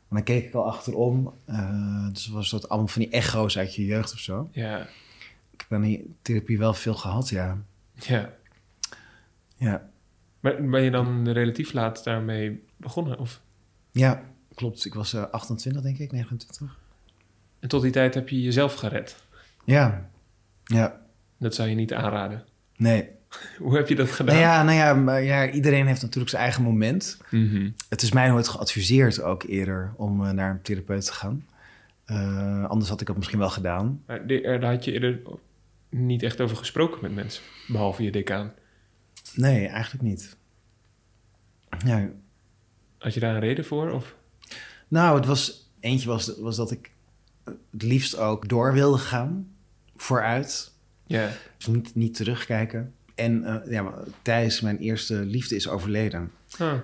En dan keek ik al achterom. Uh, dus het was soort allemaal van die echo's uit je jeugd of zo. Ja. Ik heb aan die therapie wel veel gehad, ja. Ja. Ja. Maar ben je dan relatief laat daarmee begonnen? Of? Ja, klopt. Ik was uh, 28, denk ik, 29. En tot die tijd heb je jezelf gered? Ja. Ja. Dat zou je niet aanraden? Nee. Hoe heb je dat gedaan? Nou ja, nou ja, maar ja, iedereen heeft natuurlijk zijn eigen moment. Mm -hmm. Het is mij nooit geadviseerd ook eerder om uh, naar een therapeut te gaan. Uh, anders had ik dat misschien wel gedaan. Maar daar had je eerder niet echt over gesproken met mensen, behalve je decaan. Nee, eigenlijk niet. Ja. Had je daar een reden voor? Of? Nou, het was, eentje was, was dat ik het liefst ook door wilde gaan, vooruit. Ja. Dus niet, niet terugkijken. En uh, ja, Thijs, mijn eerste liefde, is overleden.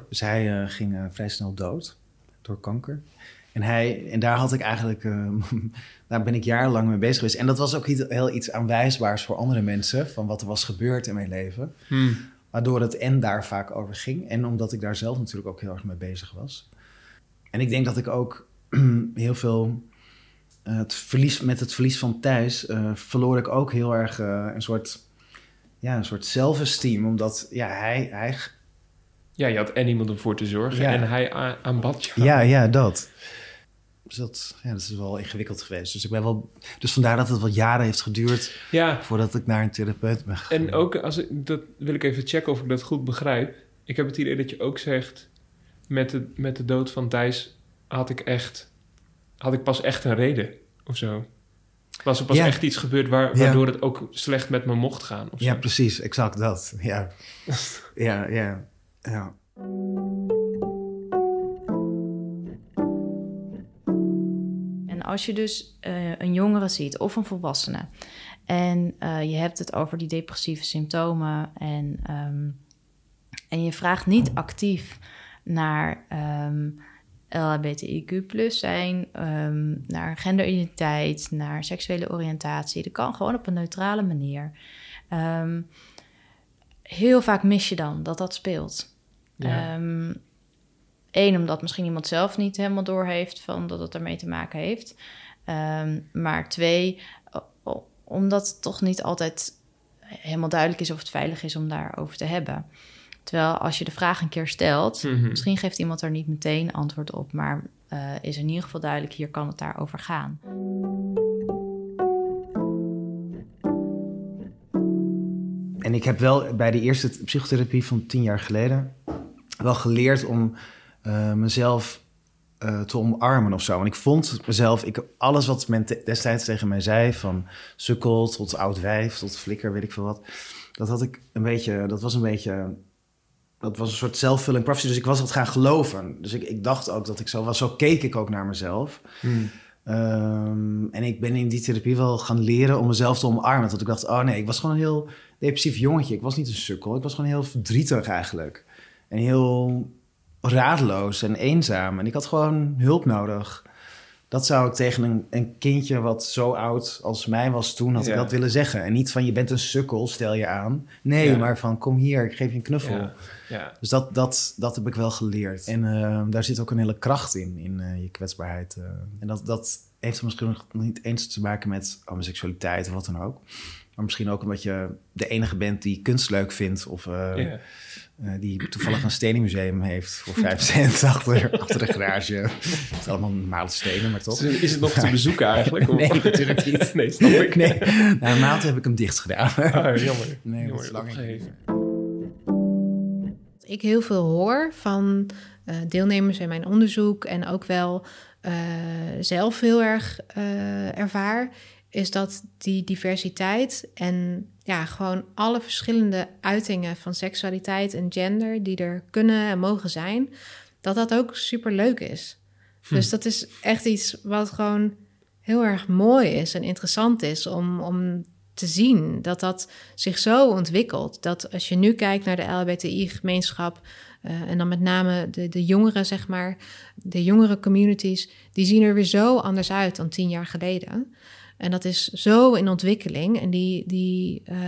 Dus hij uh, ging uh, vrij snel dood door kanker. En, hij, en daar had ik eigenlijk, daar ben ik jarenlang mee bezig geweest. En dat was ook heel iets aanwijsbaars voor andere mensen, van wat er was gebeurd in mijn leven. Hmm. Waardoor het en daar vaak over ging. En omdat ik daar zelf natuurlijk ook heel erg mee bezig was. En ik denk dat ik ook heel veel. Uh, het verlies, met het verlies van Thijs uh, verloor ik ook heel erg uh, een soort. Ja, een soort zelfesteem. Omdat ja, hij, hij. Ja, je had en iemand om voor te zorgen. Ja. En hij aanbad je. Ja, ja, dat. Dus dat, ja, dat is wel ingewikkeld geweest. Dus ik ben wel. Dus vandaar dat het wat jaren heeft geduurd. Ja. Voordat ik naar een therapeut ben gegaan. En ook als ik, dat wil ik even checken of ik dat goed begrijp. Ik heb het idee dat je ook zegt. Met de, met de dood van Thijs had ik echt. Had ik pas echt een reden of zo. Was er pas Ja. echt iets gebeurd waar, Ja. waardoor het ook slecht met me mocht gaan? Of Ja, zo? precies. Exact dat. Ja. ja, ja. Ja. En als je dus uh, een jongere ziet of een volwassene en uh, je hebt het over die depressieve symptomen en, um, en je vraagt niet actief naar um, LHBTIQ plus zijn, um, naar genderidentiteit, naar seksuele oriëntatie. Dat kan gewoon op een neutrale manier. heel vaak mis je dan dat dat speelt. Ja. Eén, omdat misschien iemand zelf niet helemaal doorheeft van dat het ermee te maken heeft. Maar twee, omdat het toch niet altijd helemaal duidelijk is of het veilig is om daarover te hebben. Terwijl als je de vraag een keer stelt, Mhm. misschien geeft iemand er niet meteen antwoord op, maar uh, is in ieder geval duidelijk, hier kan het daarover gaan. En ik heb wel bij de eerste psychotherapie van tien jaar geleden wel geleerd om uh, mezelf uh, te omarmen of zo. En ik vond mezelf, ik, alles wat men te, destijds tegen mij zei, van sukkel tot oud wijf, tot flikker, weet ik veel wat, dat had ik een beetje, dat was een beetje, dat was een soort self-fulfilling prophecy. Dus ik was het gaan geloven. Dus ik, ik dacht ook dat ik zo was. Zo keek ik ook naar mezelf. Hmm. Ehm, en ik ben in die therapie wel gaan leren om mezelf te omarmen. Dat ik dacht, oh nee, ik was gewoon een heel depressief jongetje. Ik was niet een sukkel. Ik was gewoon heel verdrietig eigenlijk. En heel raadloos en eenzaam. En ik had gewoon hulp nodig. Dat zou ik tegen een, een kindje wat zo oud als mij was toen, had ik dat willen zeggen. En niet van je bent een sukkel, stel je aan. Nee, maar van kom hier, ik geef je een knuffel. Ja. Dus dat, dat, dat heb ik wel geleerd. En uh, daar zit ook een hele kracht in, in uh, je kwetsbaarheid. Uh. En dat, dat heeft misschien nog niet eens te maken met homoseksualiteit of wat dan ook. Maar misschien ook omdat je de enige bent die kunst leuk vindt. Of uh, die toevallig een stenenmuseum heeft voor 5 cent achter, achter de garage. Het is allemaal normale stenen, maar toch. Is het nog te bezoeken eigenlijk? nee, natuurlijk niet. nee, snap ik. Nee. Na een maand heb ik hem dicht gedaan. Ah, jammer. Nee, dat is lang Ik heel veel hoor van deelnemers in mijn onderzoek en ook wel uh, zelf heel erg uh, ervaar, is dat die diversiteit en ja, gewoon alle verschillende uitingen van seksualiteit en gender die er kunnen en mogen zijn, dat dat ook super leuk is. Hm. Dus dat is echt iets wat gewoon heel erg mooi is en interessant is om, om te zien dat dat zich zo ontwikkelt. Dat als je nu kijkt naar de LHBTI-gemeenschap, uh, en dan met name de, de jongeren, zeg maar, de jongere communities, die zien er weer zo anders uit dan tien jaar geleden. En dat is zo in ontwikkeling. En die, die uh,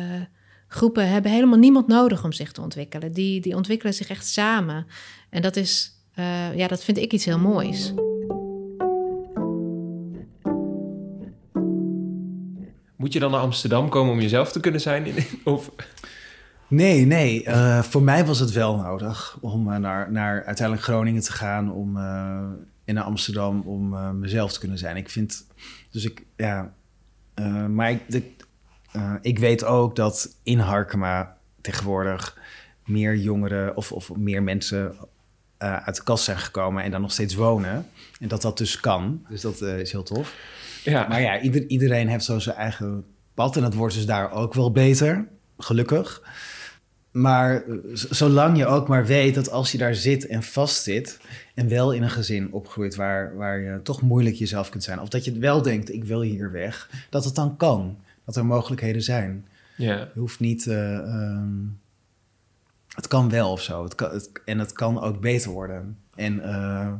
groepen hebben helemaal niemand nodig om zich te ontwikkelen. Die, die ontwikkelen zich echt samen. En dat is, uh, ja, dat vind ik iets heel moois. Moet je dan naar Amsterdam komen om jezelf te kunnen zijn? Of... Nee, nee. Uh, voor mij was het wel nodig om uh, naar, naar uiteindelijk Groningen te gaan om, uh, en naar Amsterdam om mezelf te kunnen zijn. Ik vind, dus ik, ja, maar ik, de, ik weet ook dat in Harkema tegenwoordig meer jongeren of, of meer mensen uit de kast zijn gekomen en dan nog steeds wonen. En dat dat dus kan. Dus dat is heel tof. Ja. Maar ja, ieder, iedereen heeft zo zijn eigen pad en dat wordt dus daar ook wel beter, gelukkig. Maar zolang je ook maar weet dat als je daar zit en vastzit en wel in een gezin opgroeit waar, waar je toch moeilijk jezelf kunt zijn, of dat je wel denkt, ik wil hier weg, dat het dan kan. Dat er mogelijkheden zijn. Ja. Je hoeft niet. Uh, um, het kan wel of zo. Het kan, het, en het kan ook beter worden. En uh,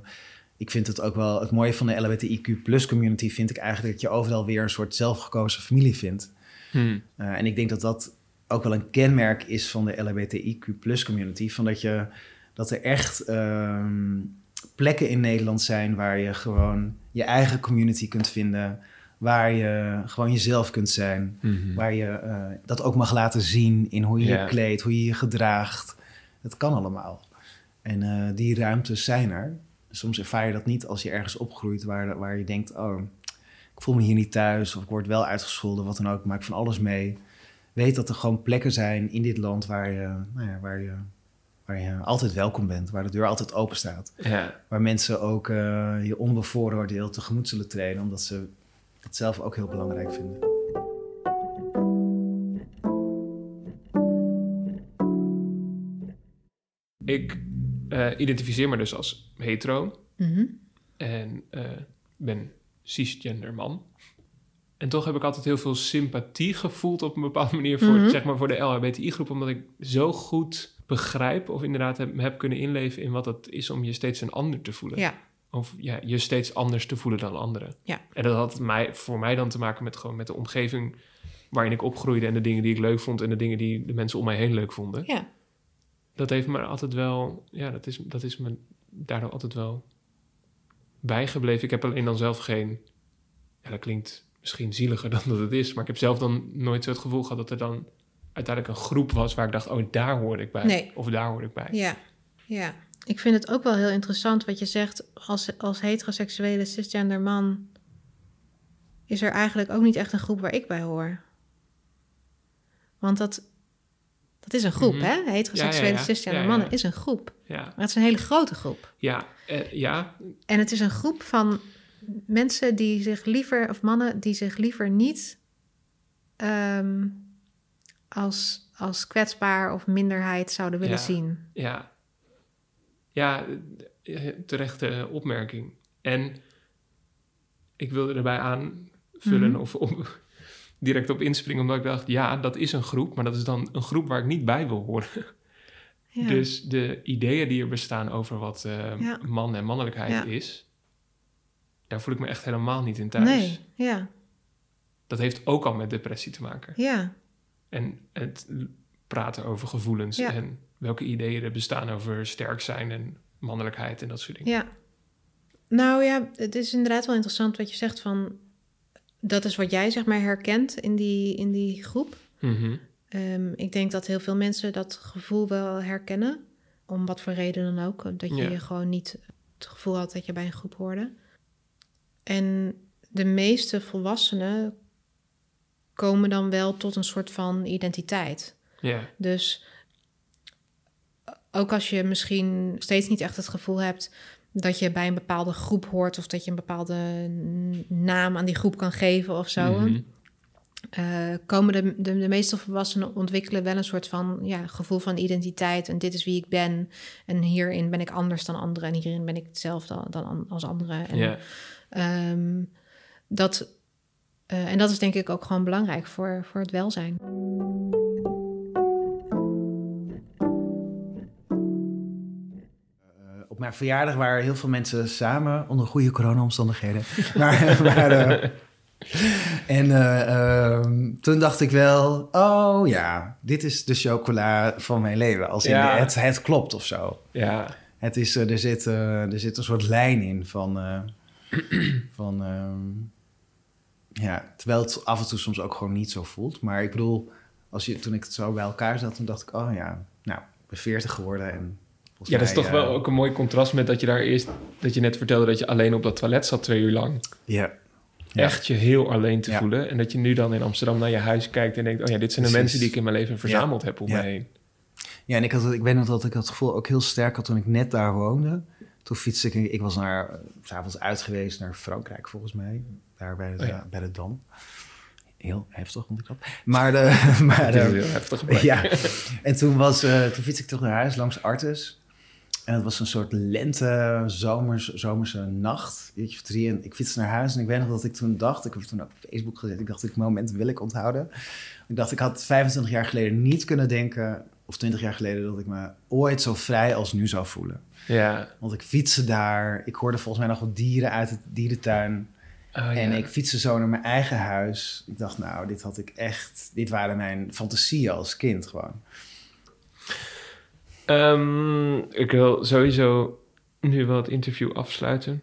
ik vind het ook wel. Het mooie van de LGBTIQ plus community vind ik eigenlijk dat je overal weer een soort zelfgekozen familie vindt. Hmm. Uh, en ik denk dat dat ook wel een kenmerk is van de LHBTIQ plus community. Van dat, je, dat er echt um, plekken in Nederland zijn waar je gewoon je eigen community kunt vinden. Waar je gewoon jezelf kunt zijn. Mm-hmm. Waar je uh, dat ook mag laten zien in hoe je yeah. je kleedt, hoe je je gedraagt. Het kan allemaal. En uh, die ruimtes zijn er. Soms ervaar je dat niet als je ergens opgroeit waar, waar je denkt: oh, ik voel me hier niet thuis. Of ik word wel uitgescholden, wat dan ook. Ik maak van alles mee weet dat er gewoon plekken zijn in dit land waar je, nou ja, waar je, waar je altijd welkom bent, waar de deur altijd open staat. Ja. Waar mensen ook uh, je onbevooroordeeld tegemoet zullen treden, omdat ze het zelf ook heel belangrijk vinden. Ik uh, identificeer me dus als hetero mm -hmm. en uh, ben cisgender man. En toch heb ik altijd heel veel sympathie gevoeld op een bepaalde manier voor, mhm. zeg maar voor de LHBTI-groep, omdat ik zo goed begrijp of inderdaad heb, heb, kunnen inleven in wat het is om je steeds een ander te voelen. Ja. Of ja, je steeds anders te voelen dan anderen. Ja. En dat had mij, voor mij dan te maken met, gewoon met de omgeving waarin ik opgroeide en de dingen die ik leuk vond en de dingen die de mensen om mij heen leuk vonden. Ja. Dat heeft me altijd wel, ja, dat is, dat is me daardoor altijd wel bijgebleven. Ik heb alleen dan zelf geen, ja, dat klinkt misschien zieliger dan dat het is. Maar ik heb zelf dan nooit zo het gevoel gehad dat er dan uiteindelijk een groep was waar ik dacht, oh, daar hoor ik bij. Nee. Of daar hoor ik bij. Ja, ja. Ik vind het ook wel heel interessant wat je zegt. Als, als heteroseksuele cisgender man is er eigenlijk ook niet echt een groep waar ik bij hoor. Want dat, dat is een groep, mm -hmm. hè? Heteroseksuele ja, ja, cisgender mannen is een groep. Ja. Maar het is een hele grote groep. Ja, uh, ja. En het is een groep van mensen die zich liever, of mannen die zich liever niet um, als, als kwetsbaar of minderheid zouden willen zien. Ja, ja, terechte opmerking. En ik wilde erbij aanvullen mhm. of op, direct op inspringen, omdat ik dacht, ja, dat is een groep, maar dat is dan een groep waar ik niet bij wil horen. Ja. Dus de ideeën die er bestaan over wat uh, man en mannelijkheid is, daar voel ik me echt helemaal niet in thuis. Nee, ja. Dat heeft ook al met depressie te maken. Ja. En het praten over gevoelens en welke ideeën er bestaan over sterk zijn en mannelijkheid en dat soort dingen. Ja. Nou ja, het is inderdaad wel interessant wat je zegt van... dat is wat jij zeg maar herkent in die, in die groep. Mm ik denk dat heel veel mensen dat gevoel wel herkennen. Om wat voor reden dan ook. Dat je gewoon niet het gevoel had dat je bij een groep hoorde. En de meeste volwassenen komen dan wel tot een soort van identiteit. Ja. Dus ook als je misschien steeds niet echt het gevoel hebt dat je bij een bepaalde groep hoort of dat je een bepaalde naam aan die groep kan geven of zo. Mhm. Eh, komen de, de, de, meeste volwassenen ontwikkelen wel een soort van ja, gevoel van identiteit. En dit is wie ik ben. En hierin ben ik anders dan anderen. En hierin ben ik hetzelfde dan als anderen. En, ehm, dat, uh, en dat is denk ik ook gewoon belangrijk voor, voor het welzijn. op mijn verjaardag waren heel veel mensen samen onder goede corona-omstandigheden. maar, maar uh, en uh, toen dacht ik wel, oh ja, dit is de chocola van mijn leven. Als in het, het klopt of zo. Ja. Het is, er, zit, er zit een soort lijn in van... van ehm, ja, terwijl het af en toe soms ook gewoon niet zo voelt. Maar ik bedoel, als je, toen ik het zo bij elkaar zat, toen dacht ik, oh ja, nou, ik ben veertig geworden en ja, dat is toch wel ook een mooi contrast met dat je daar eerst... dat je net vertelde dat je alleen op dat toilet zat twee uur lang. Ja. Echt je heel alleen te voelen. En dat je nu dan in Amsterdam naar je huis kijkt en denkt... oh ja, dit zijn de mensen die ik in mijn leven verzameld heb om me heen. Ja, en ik, had, ik weet nog dat ik het gevoel ook heel sterk had toen ik net daar woonde. Toen fietste ik... Ik was naar, s'avonds uit geweest naar Frankrijk volgens mij. Daar bij de, oh bij de Dam heel heftig, vond ik dat. Maar de... Maar de, heel heftig. Ja. En toen, was, uh, toen fietste ik terug naar huis langs Artes. En het was een soort lente, zomers, zomerse nacht. Drie. En ik fietste naar huis en ik weet nog dat ik toen dacht... Ik heb het toen op Facebook gezet. Ik dacht, dit moment wil ik onthouden. Ik dacht, ik had 25 jaar geleden niet kunnen denken... of 20 jaar geleden dat ik me ooit zo vrij als nu zou voelen. Ja. Want ik fietste daar. Ik hoorde volgens mij nog wat dieren uit het dierentuin. Oh, en ik fietste zo naar mijn eigen huis. Ik dacht, nou, dit had ik echt... Dit waren mijn fantasieën als kind gewoon. Um, ik wil sowieso nu wel het interview afsluiten.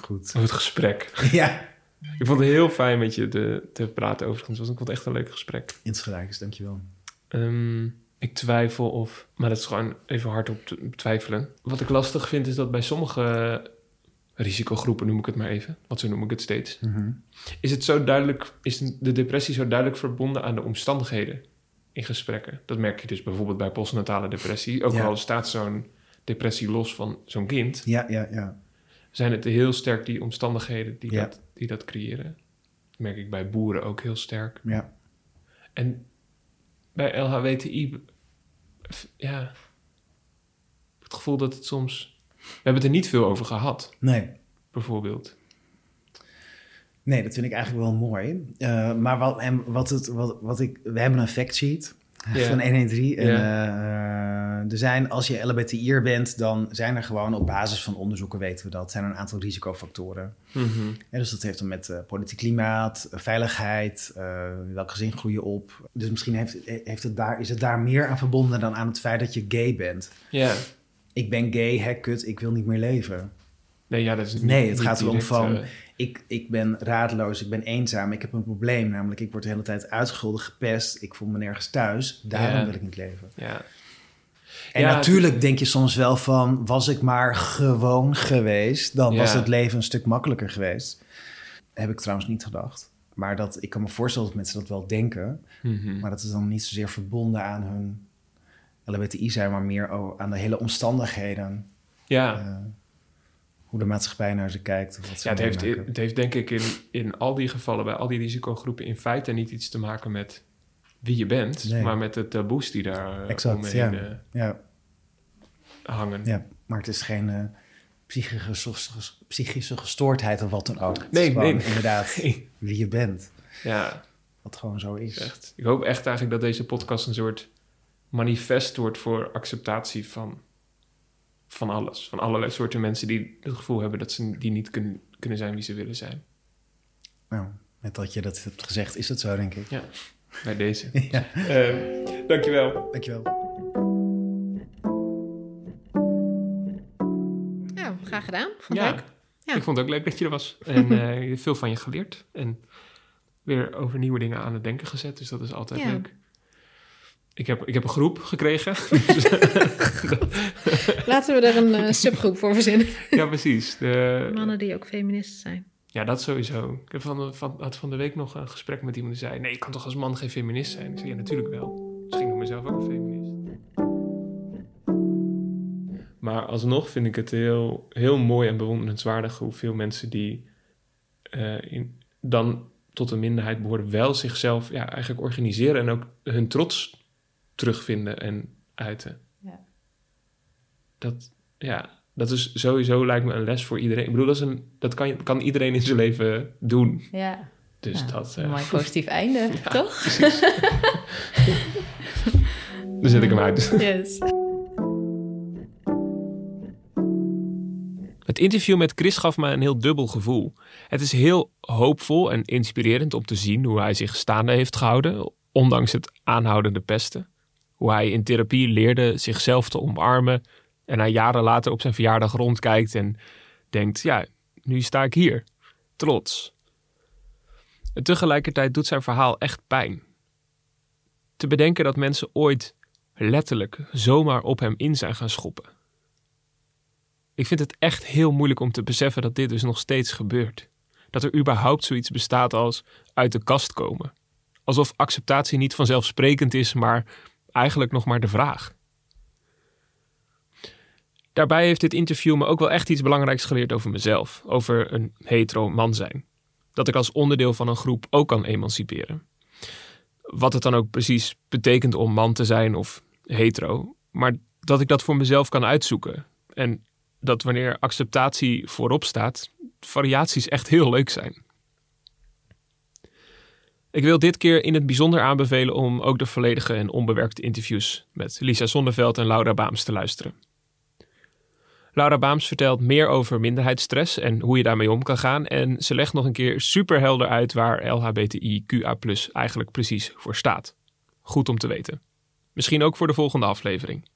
Goed. Of het gesprek. Ja. Ik vond het heel fijn met je te, te praten overigens. Ik vond het echt een leuk gesprek. Insgelijks, dankjewel. Um, ik twijfel of... Maar dat is gewoon even hardop twijfelen. Wat ik lastig vind is dat bij sommige risicogroepen, noem ik het maar even, want zo noem ik het steeds, mhm. is het zo duidelijk, is de depressie zo duidelijk verbonden aan de omstandigheden in gesprekken. Dat merk je dus bijvoorbeeld bij postnatale depressie. Ook al staat zo'n depressie los van zo'n kind. Ja, ja, ja. Zijn het heel sterk die omstandigheden die, dat, die dat creëren. Dat merk ik bij boeren ook heel sterk. Ja. En bij LHWTI, ja, het gevoel dat het soms... We hebben het er niet veel over gehad. Nee. Bijvoorbeeld. Nee, dat vind ik eigenlijk wel mooi. Uh, maar wat, en wat, het, wat, wat ik... We hebben een fact sheet van 113. En uh, er zijn, als je LBTI'er bent, dan zijn er gewoon op basis van onderzoeken, weten we dat, zijn er een aantal risicofactoren. Mm -hmm. dus dat heeft dan met uh, politiek klimaat, veiligheid, welk gezin groei je op. Dus misschien heeft, heeft het daar, is het daar meer aan verbonden dan aan het feit dat je gay bent. Ja. Ik ben gay, hè, kut, ik wil niet meer leven. Nee, ja, dat is nee het gaat erom van ik, ik ben raadloos, ik ben eenzaam, ik heb een probleem. Namelijk, ik word de hele tijd uitgescholden, gepest, ik voel me nergens thuis. Daarom wil ik niet leven. Ja. En natuurlijk denk je soms wel van, was ik maar gewoon geweest, dan was het leven een stuk makkelijker geweest. Heb ik trouwens niet gedacht. Maar dat, ik kan me voorstellen dat mensen dat wel denken. Mhm. Maar dat is dan niet zozeer verbonden aan hun LBTI zijn, maar meer aan de hele omstandigheden. Ja. Uh, hoe de maatschappij naar ze kijkt. Of wat ja, het heeft, het heeft denk ik in, in al die gevallen, bij al die risicogroepen, in feite niet iets te maken met wie je bent, maar met de taboes die daar exact, omheen ja. Uh, ja. hangen. Ja, maar het is geen... Uh, psychische, psychische gestoordheid of wat dan ook. Nee, nee. Inderdaad, wie je bent. Ja. Wat gewoon zo is. Echt. Ik hoop echt eigenlijk dat deze podcast een soort manifest wordt voor acceptatie van, van alles. Van allerlei soorten mensen die het gevoel hebben dat ze die niet kunnen, kunnen zijn wie ze willen zijn. Nou, met dat je dat hebt gezegd, is het zo, denk ik. Ja, bij deze. ja. Uh, dankjewel. Dankjewel. Ja, graag gedaan. Vond ja, ja, ik vond het ook leuk dat je er was. En uh, veel van je geleerd. En weer over nieuwe dingen aan het denken gezet. Dus dat is altijd leuk. Ik heb, ik heb een groep gekregen. Laten we er een uh, subgroep voor verzinnen. ja, precies. De, Mannen die ook feminist zijn. Ja, dat sowieso. Ik heb van, van, had van de week nog een gesprek met iemand die zei... nee, ik kan toch als man geen feminist zijn? Ik zei, ja, natuurlijk wel. Misschien noem mezelf ook een feminist. Maar alsnog vind ik het heel, heel mooi en bewonderenswaardig... hoeveel mensen die uh, in, dan tot een minderheid behoren... wel zichzelf ja, eigenlijk organiseren... en ook hun trots terugvinden en uiten. Ja. Dat, ja, dat is sowieso lijkt me een les voor iedereen. Ik bedoel, dat, is een, dat kan, kan iedereen in zijn leven doen. Ja. Dus dat... Uh, een mooi positief einde, toch? Dan zet ik hem uit. Yes. Het interview met Chris gaf me een heel dubbel gevoel. Het is heel hoopvol en inspirerend om te zien hoe hij zich staande heeft gehouden, ondanks het aanhoudende pesten. Hoe hij in therapie leerde zichzelf te omarmen en hij jaren later op zijn verjaardag rondkijkt en denkt: ja, nu sta ik hier, trots. En tegelijkertijd doet zijn verhaal echt pijn. Te bedenken dat mensen ooit letterlijk zomaar op hem in zijn gaan schoppen. Ik vind het echt heel moeilijk om te beseffen dat dit dus nog steeds gebeurt. Dat er überhaupt zoiets bestaat als uit de kast komen. Alsof acceptatie niet vanzelfsprekend is, maar eigenlijk nog maar de vraag. Daarbij heeft dit interview me ook wel echt iets belangrijks geleerd over mezelf, over een hetero man zijn. Dat ik als onderdeel van een groep ook kan emanciperen. Wat het dan ook precies betekent om man te zijn of hetero, maar dat ik dat voor mezelf kan uitzoeken. En dat wanneer acceptatie voorop staat, variaties echt heel leuk zijn. Ik wil dit keer in het bijzonder aanbevelen om ook de volledige en onbewerkte interviews met Lisa Zonneveld en Laura Baams te luisteren. Laura Baams vertelt meer over minderheidsstress en hoe je daarmee om kan gaan. En ze legt nog een keer superhelder uit waar LHBTIQA eigenlijk precies voor staat. Goed om te weten. Misschien ook voor de volgende aflevering.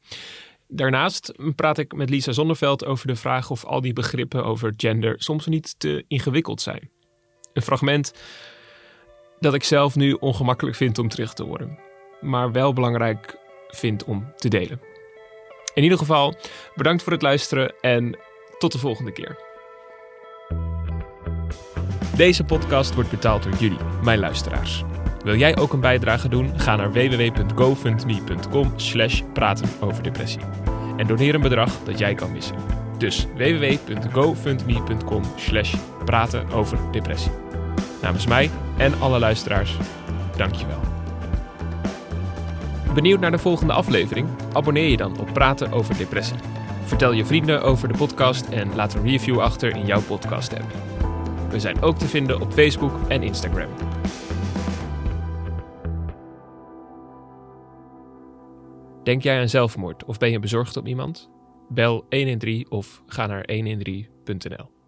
Daarnaast praat ik met Lisa Zonneveld over de vraag of al die begrippen over gender soms niet te ingewikkeld zijn. Een fragment dat ik zelf nu ongemakkelijk vind om terug te horen, maar wel belangrijk vind om te delen. In ieder geval, bedankt voor het luisteren en tot de volgende keer. Deze podcast wordt betaald door jullie, mijn luisteraars. Wil jij ook een bijdrage doen? Ga naar www.gofundme.com slash praten over depressie. En doneer een bedrag dat jij kan missen. Dus www.gofundme.com slash praten over depressie. Namens mij en alle luisteraars, dankjewel. Benieuwd naar de volgende aflevering? Abonneer je dan op Praten over Depressie. Vertel je vrienden over de podcast en laat een review achter in jouw podcast-app. We zijn ook te vinden op Facebook en Instagram. Denk jij aan zelfmoord of ben je bezorgd op iemand? Bel 113 of ga naar 113.nl.